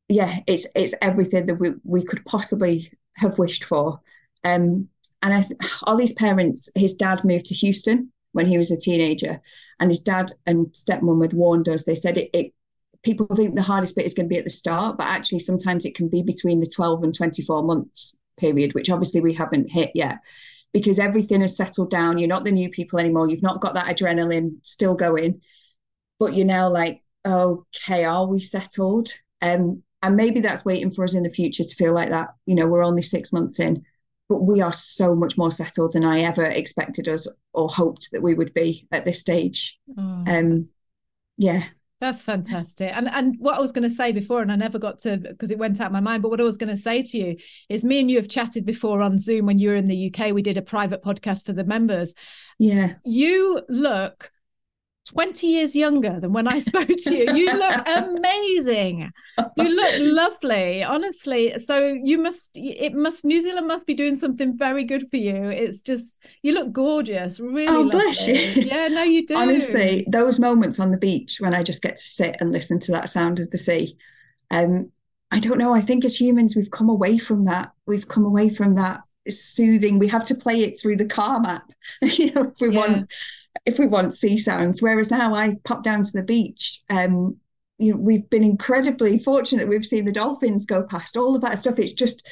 yeah, it's it's everything that we, we could possibly have wished for. Um, and I, Ollie's parents, his dad moved to Houston when he was a teenager, and his dad and stepmom had warned us. They said it, it people think the hardest bit is going to be at the start, but actually sometimes it can be between the 12 and 24 months period, which obviously we haven't hit yet because everything has settled down. You're not the new people anymore. You've not got that adrenaline still going, but you're now like, okay, are we settled? Um, and maybe that's waiting for us in the future to feel like that you know we're only six months in but we are so much more settled than I ever expected us or hoped that we would be at this stage. Oh, Um, yeah, That's fantastic. And and what I was going to say before, and I never got to because it went out of my mind, but what I was going to say to you is me and you have chatted before on Zoom when you were in the UK. We did a private podcast for the members. yeah. You look 20 years younger than when I spoke to you. You look amazing. You look lovely, honestly. So you must it must New Zealand must be doing something very good for you. It's just you look gorgeous, really. Oh, bless you. Yeah, no, you do. Honestly, those moments on the beach when I just get to sit and listen to that sound of the sea. Um, I don't know. I think as humans, we've come away from that. We've come away from that soothing. We have to play it through the Calm app, you know, if we Yeah. want if we want sea sounds. Whereas now I pop down to the beach. Um, you know, we've been incredibly fortunate. We've seen the dolphins go past, all of that stuff. It's just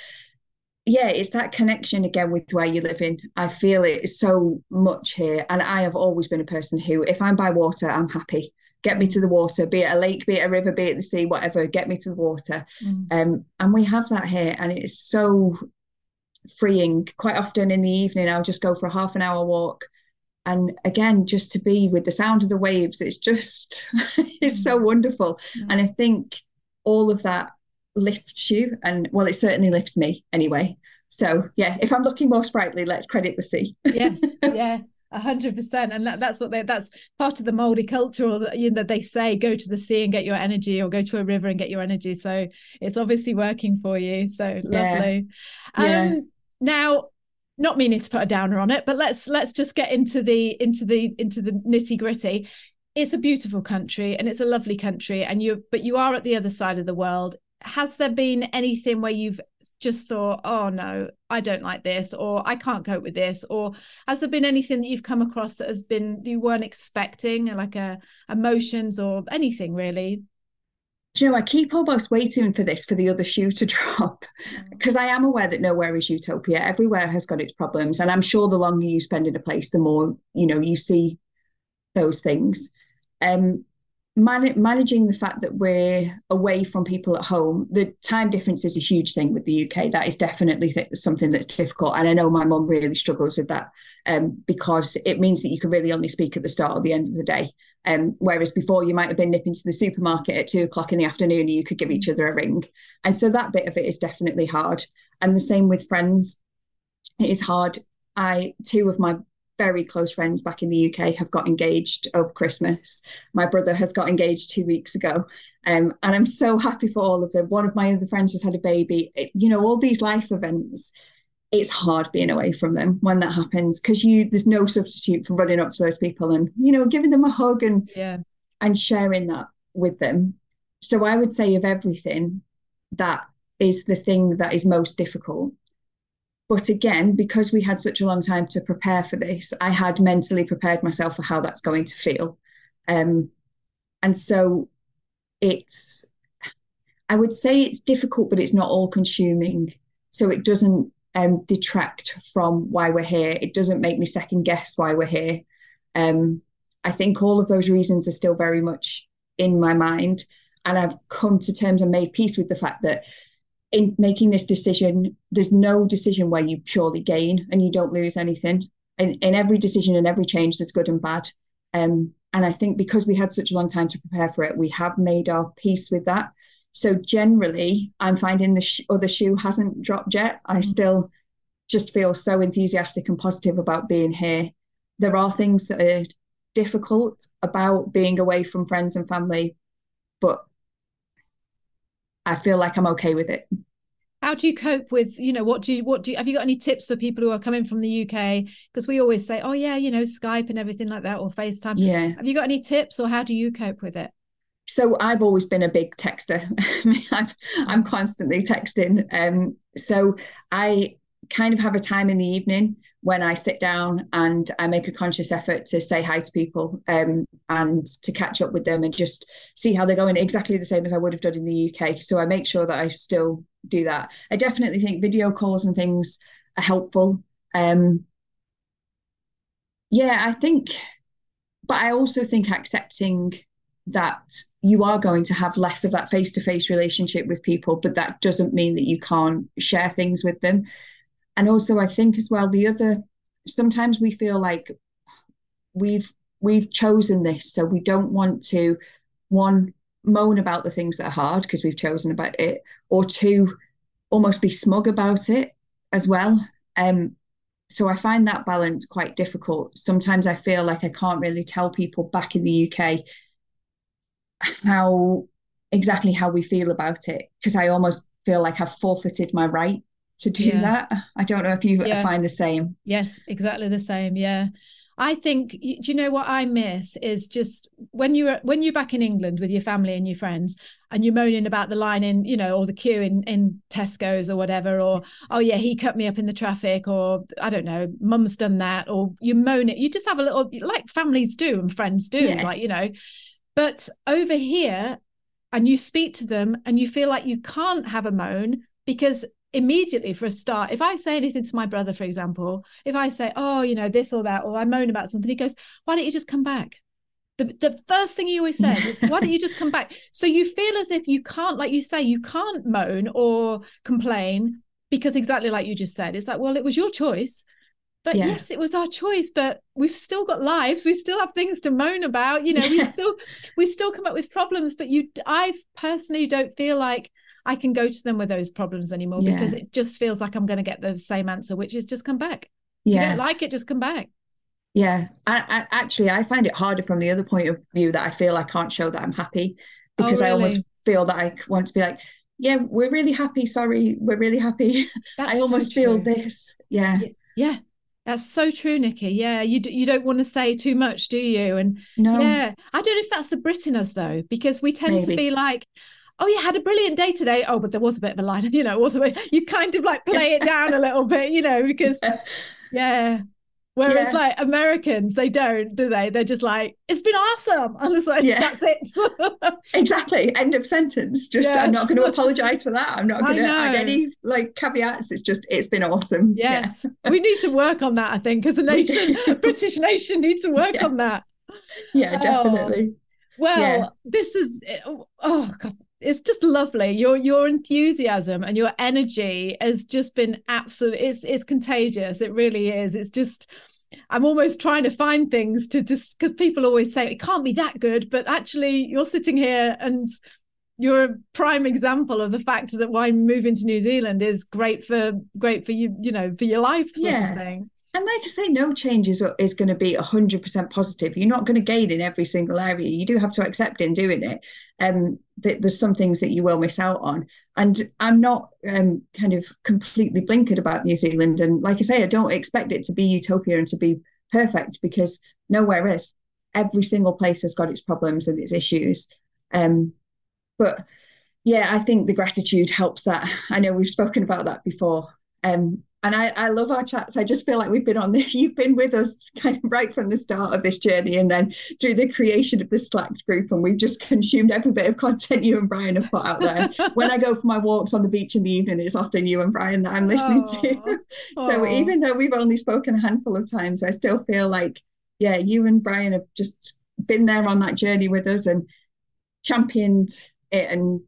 yeah, it's that connection again with where you live in. I feel it so much here. And I have always been a person who, if I'm by water, I'm happy. Get me to the water, be it a lake, be it a river, be it the sea, whatever, get me to the water. Mm. Um, and we have that here, and it's so freeing. Quite often in the evening, I'll just go for a half an hour walk. And again, just to be with the sound of the waves, it's just, it's so wonderful. And I think all of that lifts you. And well, it certainly lifts me anyway. So yeah, if I'm looking more sprightly, let's credit the sea. yes yeah a hundred percent and that, that's what they that's part of the Maori culture or that you know they say go to the sea and get your energy or go to a river and get your energy so it's obviously working for you so lovely Yeah. um now not meaning to put a downer on it but let's let's just get into the into the into the nitty gritty. It's a beautiful country and it's a lovely country and you but you are at the other side of the world. Has there been anything where you've just thought oh no i don't like this or i can't cope with this or has there been anything that you've come across that has been you weren't expecting like a emotions or anything really Do you know, I keep almost waiting for this for the other shoe to drop because I am aware that nowhere is utopia. Everywhere has got its problems. And I'm sure the longer you spend in a place, the more, you know, you see those things. Um, man- managing the fact that we're away from people at home, the time difference is a huge thing with the UK. That is definitely th- something that's difficult. And I know my mum really struggles with that um, because it means that you can really only speak at the start or the end of the day. Um, whereas before you might have been nipping to the supermarket at two o'clock in the afternoon and you could give each other a ring. And so that bit of it is definitely hard. And the same with friends. It is hard. I two of my very close friends back in the UK have got engaged over Christmas. My brother has got engaged two weeks ago. Um, and I'm so happy for all of them. One of my other friends has had a baby. It- you know, all these life events, it's hard being away from them when that happens because you there's no substitute for running up to those people and, you know, giving them a hug and yeah and sharing that with them. So I would say of everything, that is the thing that is most difficult. But again, because we had such a long time to prepare for this, I had mentally prepared myself for how that's going to feel. Um, and so it's, I would say it's difficult, but it's not all consuming. So it doesn't um, detract from why we're here. It doesn't make me second guess why we're here. Um, I think all of those reasons are still very much in my mind. And I've come to terms and made peace with the fact that in making this decision, there's no decision where you purely gain and you don't lose anything. In, in every decision and every change, there's good and bad. Um, and I think because we had such a long time to prepare for it, we have made our peace with that. So generally, I'm finding the sh- other shoe hasn't dropped yet. I mm. still just feel so enthusiastic and positive about being here. There are things that are difficult about being away from friends and family, but I feel like I'm okay with it. how do you cope with you know what do you what do you have you got any tips for people who are coming from the uk because we always say oh yeah you know skype and everything like that or facetime Yeah. have you got any tips or how do you cope with it So I've always been a big texter. I've, I'm constantly texting. Um, so I kind of have a time in the evening when I sit down and I make a conscious effort to say hi to people um, and to catch up with them and just see how they're going, exactly the same as I would have done in the UK. So I make sure that I still do that. I definitely think video calls and things are helpful. Um, yeah, I think, but I also think accepting that you are going to have less of that face to face relationship with people, but that doesn't mean that you can't share things with them. and also I think as well the other sometimes we feel like we've we've chosen this, so we don't want to one moan about the things that are hard because we've chosen about it, or two almost be smug about it as well. Um, so I find that balance quite difficult. Sometimes I feel like I can't really tell people back in the UK how exactly how we feel about it because I almost feel like I've forfeited my right to do Yeah. that. I don't know if you Yeah. find the same. Yes, exactly the same. Yeah. I think do you know what I miss is just when you're when you're back in England with your family and your friends and you're moaning about the line in, you know, or the queue in in Tesco's or whatever, or oh yeah, he cut me up in the traffic, or I don't know, mum's done that, or you moan it. You just have a little like families do and friends do, Yeah. like, you know. But over here, and you speak to them and you feel like you can't have a moan because immediately for a start if i say anything to my brother for example if i say oh you know this or that or i moan about something he goes why don't you just come back? The, the first thing he always says is why don't you just come back? So you feel as if you can't like you say you can't moan or complain because exactly like you just said it's like well it was your choice but Yeah. yes it was our choice but we've still got lives we still have things to moan about you know we still we still come up with problems but you i personally don't feel like i can go to them with those problems anymore Yeah. because it just feels like i'm going to get the same answer which is just come back if you Yeah. don't like it just come back Yeah, I, I actually I find it harder from the other point of view that I feel I can't show that I'm happy Oh, because I almost feel that I want to be like, yeah, we're really happy. Sorry, we're really happy. that's I so almost feel true. this. Yeah, yeah that's so true nicki yeah you, d- you don't want to say too much do you and no, Yeah, I don't know if that's the Brit in us though, because we tend to be like, "Oh yeah, had a brilliant day today." Oh, but there was a bit of a line, you know. It was a bit, you kind of like play it down a little bit, you know, because yeah. Whereas Yeah. like Americans, they don't, do they? They're just like, "It's been awesome," and it's like, Yeah. "That's it." exactly. End of sentence. Just I'm not going to apologize for that. I'm not going to add any like caveats. It's just it's been awesome. Yeah. yes, we need to work on that. I think as a nation, British nation, need to work Yeah. on that. Yeah, Oh. definitely. Well, Yeah. this is oh, oh god, it's just lovely. Your your enthusiasm and your energy has just been absolute. It's it's contagious. It really is. It's just. I'm almost trying to find things to just because people always say it can't be that good, but actually you're sitting here and you're a prime example of the fact that why moving to New Zealand is great for great for you, you know, for your life sort Yeah. of thing. And like I say, no change is, is going to be 100% positive. You're not going to gain in every single area. You do have to accept in doing it. Um, th- there's some things that you will miss out on. And I'm not um, kind of completely blinkered about New Zealand. And like I say, I don't expect it to be utopia and to be perfect because nowhere is. Every single place has got its problems and its issues. Um, but yeah, I think the gratitude helps that. I know we've spoken about that before. Um, and I, I love our chats. I just feel like we've been on this, you've been with us kind of right from the start of this journey and then through the creation of the Slack group. And we've just consumed every bit of content you and Brian have put out there. when I go for my walks on the beach in the evening, it's often you and Brian that I'm listening to. so Aw. even though we've only spoken a handful of times, I still feel like, yeah, you and Brian have just been there on that journey with us and championed it. And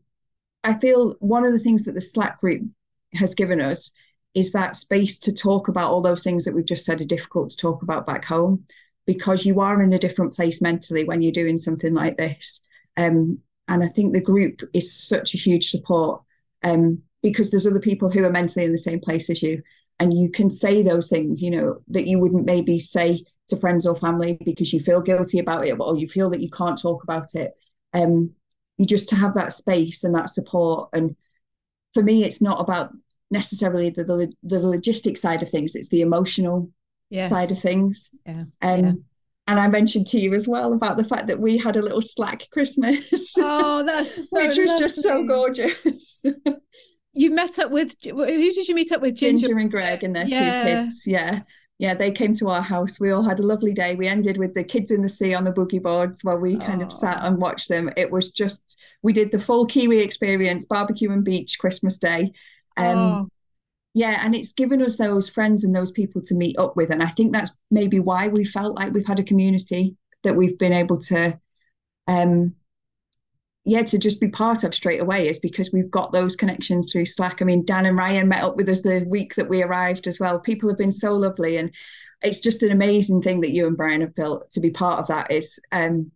I feel one of the things that the Slack group has given us is that space to talk about all those things that we've just said are difficult to talk about back home because you are in a different place mentally when you're doing something like this. Um, and I think the group is such a huge support um, because there's other people who are mentally in the same place as you. And you can say those things, you know, that you wouldn't maybe say to friends or family because you feel guilty about it or you feel that you can't talk about it. Um, you just to have that space and that support. And for me, it's not about necessarily the the, the logistic side of things; it's the emotional yes. side of things. Yeah, Um, yeah. And I mentioned to you as well about the fact that we had a little Slack Christmas, Oh, that's so which was just so gorgeous. You met up with who did you meet up with? Ginger, Ginger, and Greg and their Yeah. two kids. Yeah. Yeah, they came to our house. We all had a lovely day. We ended with the kids in the sea on the boogie boards while we kind of sat and watched them. It was just, we did the full Kiwi experience, barbecue and beach Christmas Day. Um, oh, yeah, and it's given us those friends and those people to meet up with. And I think that's maybe why we felt like we've had a community that we've been able to um yeah, to just be part of straight away is because we've got those connections through Slack. I mean, Dan and Ryan met up with us the week that we arrived as well. People have been so lovely, and it's just an amazing thing that you and Brian have built. To be part of that is um,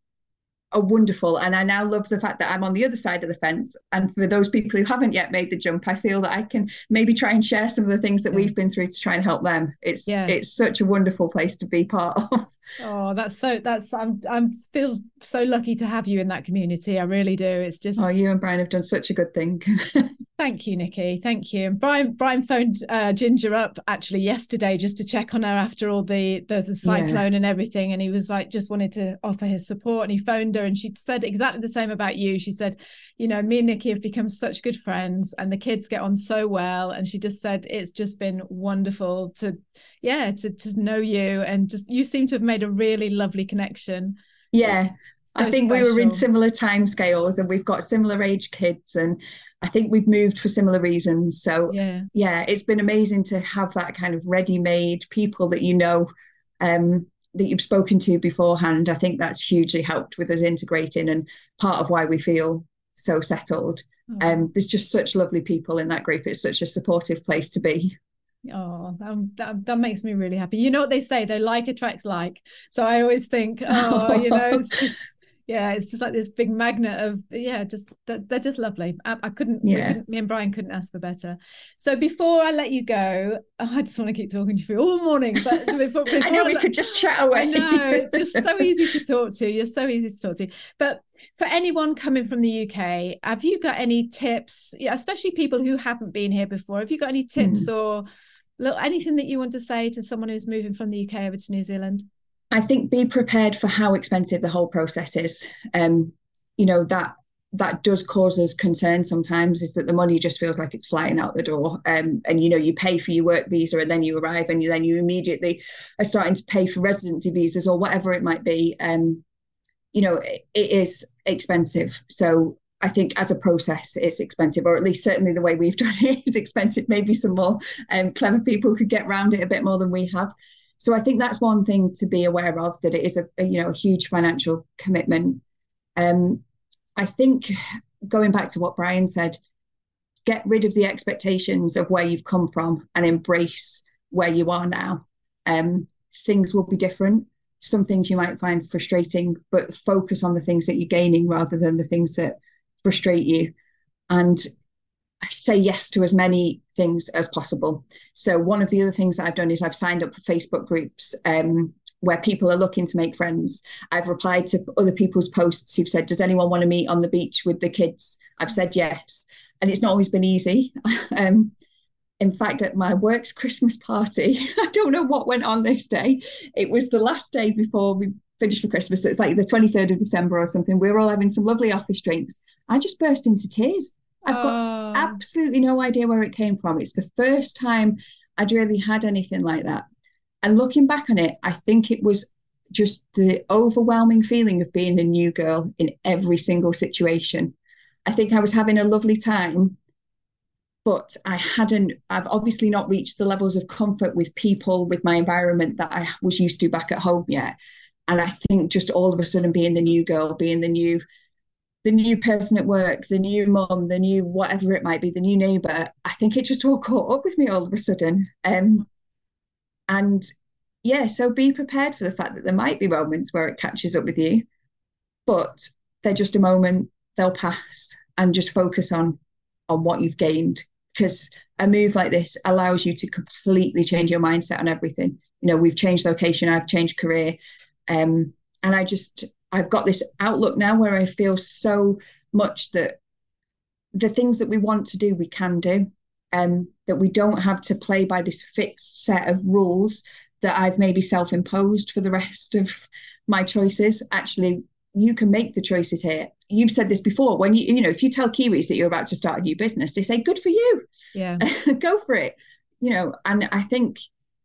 are wonderful. And I now love the fact that I'm on the other side of the fence. And for those people who haven't yet made the jump, I feel that I can maybe try and share some of the things that we've been through to try and help them. It's yes. it's such a wonderful place to be part of. Oh, that's so that's I'm I'm feel so lucky to have you in that community. I really do. It's just Oh, you and Brian have done such a good thing. Thank you, Nicki. Thank you. And Brian Brian phoned uh, Ginger up actually yesterday just to check on her after all the the, the cyclone yeah. and everything, and he was like just wanted to offer his support. And he phoned her, and she said exactly the same about you. She said, you know, me and Nicki have become such good friends, and the kids get on so well. And she just said it's just been wonderful to, yeah, to to know you, and just you seem to have made a really lovely connection. Yeah. So I think special. we were in similar time scales and we've got similar age kids and I think we've moved for similar reasons. So yeah, yeah, it's been amazing to have that kind of ready-made people that you know, um, that you've spoken to beforehand. I think that's hugely helped with us integrating and part of why we feel so settled. Oh. Um, there's just such lovely people in that group. It's such a supportive place to be. Oh, that, that, that makes me really happy. You know what they say, though, like attracts like. So I always think, oh, you know, it's just yeah it's just like this big magnet of yeah just they're, they're just lovely. I, I couldn't yeah. couldn't, me and brian couldn't ask for better. So before i let you go i just want to keep talking to you all morning but before, before i know we could just chat away. I know it's just so easy to talk to you're so easy to talk to but for anyone coming from the uk have you got any tips? Especially people who haven't been here before have you got any tips mm. or little, anything that you want to say to someone who's moving from the uk over to new zealand? I think be prepared for how expensive the whole process is. Um, you know that that does cause us concern sometimes is that the money just feels like it's flying out the door. Um, and you know you pay for your work visa and then you arrive and you, then you immediately are starting to pay for residency visas or whatever it might be. Um, you know it, it is expensive. So I think as a process it's expensive or at least certainly the way we've done it is expensive maybe some more um, clever people could get around it a bit more than we have so I think that's one thing to be aware of that it is a, a you know a huge financial commitment. Um, I think going back to what Brian said, get rid of the expectations of where you've come from and embrace where you are now. Um, things will be different. Some things you might find frustrating, but focus on the things that you're gaining rather than the things that frustrate you. And say yes to as many things as possible. So one of the other things that I've done is I've signed up for Facebook groups um, where people are looking to make friends. I've replied to other people's posts who've said, "Does anyone want to meet on the beach with the kids?" I've said yes, and it's not always been easy. um, in fact, at my work's Christmas party, I don't know what went on this day. It was the last day before we finished for Christmas. So it's like the 23rd of December or something. We're all having some lovely office drinks. I just burst into tears I've got oh. absolutely no idea where it came from. It's the first time I'd really had anything like that. And looking back on it, I think it was just the overwhelming feeling of being the new girl in every single situation. I think I was having a lovely time, but I hadn't, I've obviously not reached the levels of comfort with people, with my environment that I was used to back at home yet. And I think just all of a sudden being the new girl, being the new the new person at work, the new mom, the new whatever it might be, the new neighbour, I think it just all caught up with me all of a sudden. Um, and yeah, so be prepared for the fact that there might be moments where it catches up with you, but they're just a moment, they'll pass, and just focus on on what you've gained. Because a move like this allows you to completely change your mindset on everything. You know, we've changed location, I've changed career. Um, and I just I've got this outlook now where I feel so much that the things that we want to do, we can do. Um, that we don't have to play by this fixed set of rules that I've maybe self imposed for the rest of my choices. Actually, you can make the choices here. You've said this before when you, you know, if you tell Kiwis that you're about to start a new business, they say, good for you. Yeah. Go for it. You know, and I think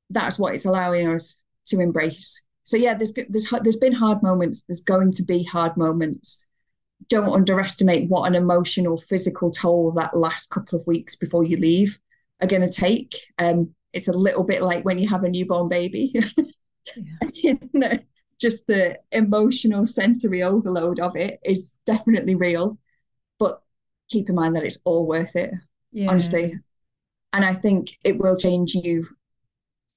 that's what it's allowing us to embrace so yeah, there's there's there's been hard moments. There's going to be hard moments. Don't underestimate what an emotional, physical toll that last couple of weeks before you leave are going to take. Um, it's a little bit like when you have a newborn baby. yeah. Just the emotional sensory overload of it is definitely real. But keep in mind that it's all worth it, Yeah. honestly. And I think it will change you,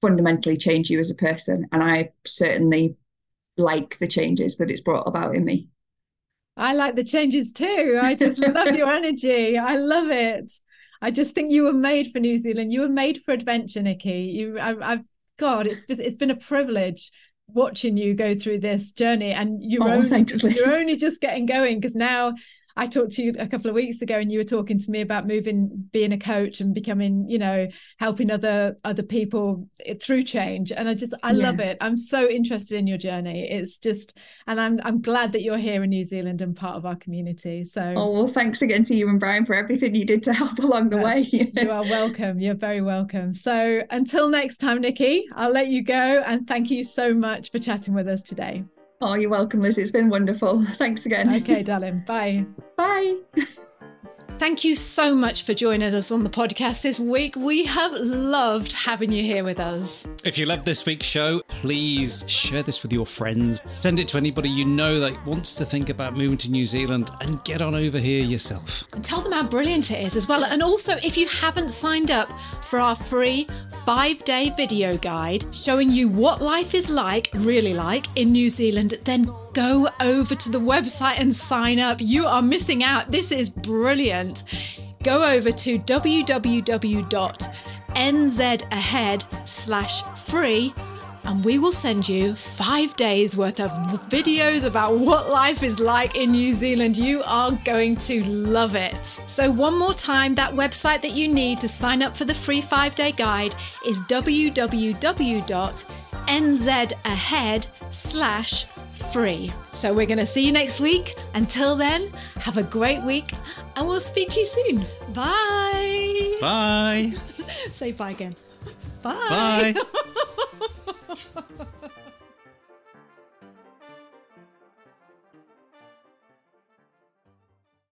fundamentally change you as a person. And I certainly like the changes that it's brought about in me. I like the changes too. I just love your energy. I love it. I just think you were made for New Zealand. You were made for adventure, Nicki. You, I, I've, God, it's it's been a privilege watching you go through this journey, and you're Oh, only, you're only just getting going because now. I talked to you a couple of weeks ago, and you were talking to me about moving, being a coach, and becoming, you know, helping other other people through change. And I just, I love it. I'm so interested in your journey. It's just, and I'm I'm glad that you're here in New Zealand and part of our community. So Oh, well, thanks again to you and Brian for everything you did to help along the way. you are welcome. You're very welcome. So until next time, Nicki, I'll let you go. And thank you so much for chatting with us today. Oh, you're welcome, Liz. It's been wonderful. Thanks again. Okay, darling. Bye. Bye. Thank you so much for joining us on the podcast this week. We have loved having you here with us. If you love this week's show, please share this with your friends. Send it to anybody you know that wants to think about moving to New Zealand and get on over here yourself. and tell them how brilliant it is as well. And also, if you haven't signed up for our free five day video guide showing you what life is like, really like, in New Zealand, then go over to the website and sign up. You are missing out. This is brilliant. Go over to www.nzahead slash free and we will send you five days worth of videos about what life is like in New Zealand. You are going to love it. So, one more time, that website that you need to sign up for the free five day guide is www.nzahead slash free. So we're going to see you next week. Until then, have a great week and we'll speak to you soon. Bye. Bye. Say bye again. Bye. Bye.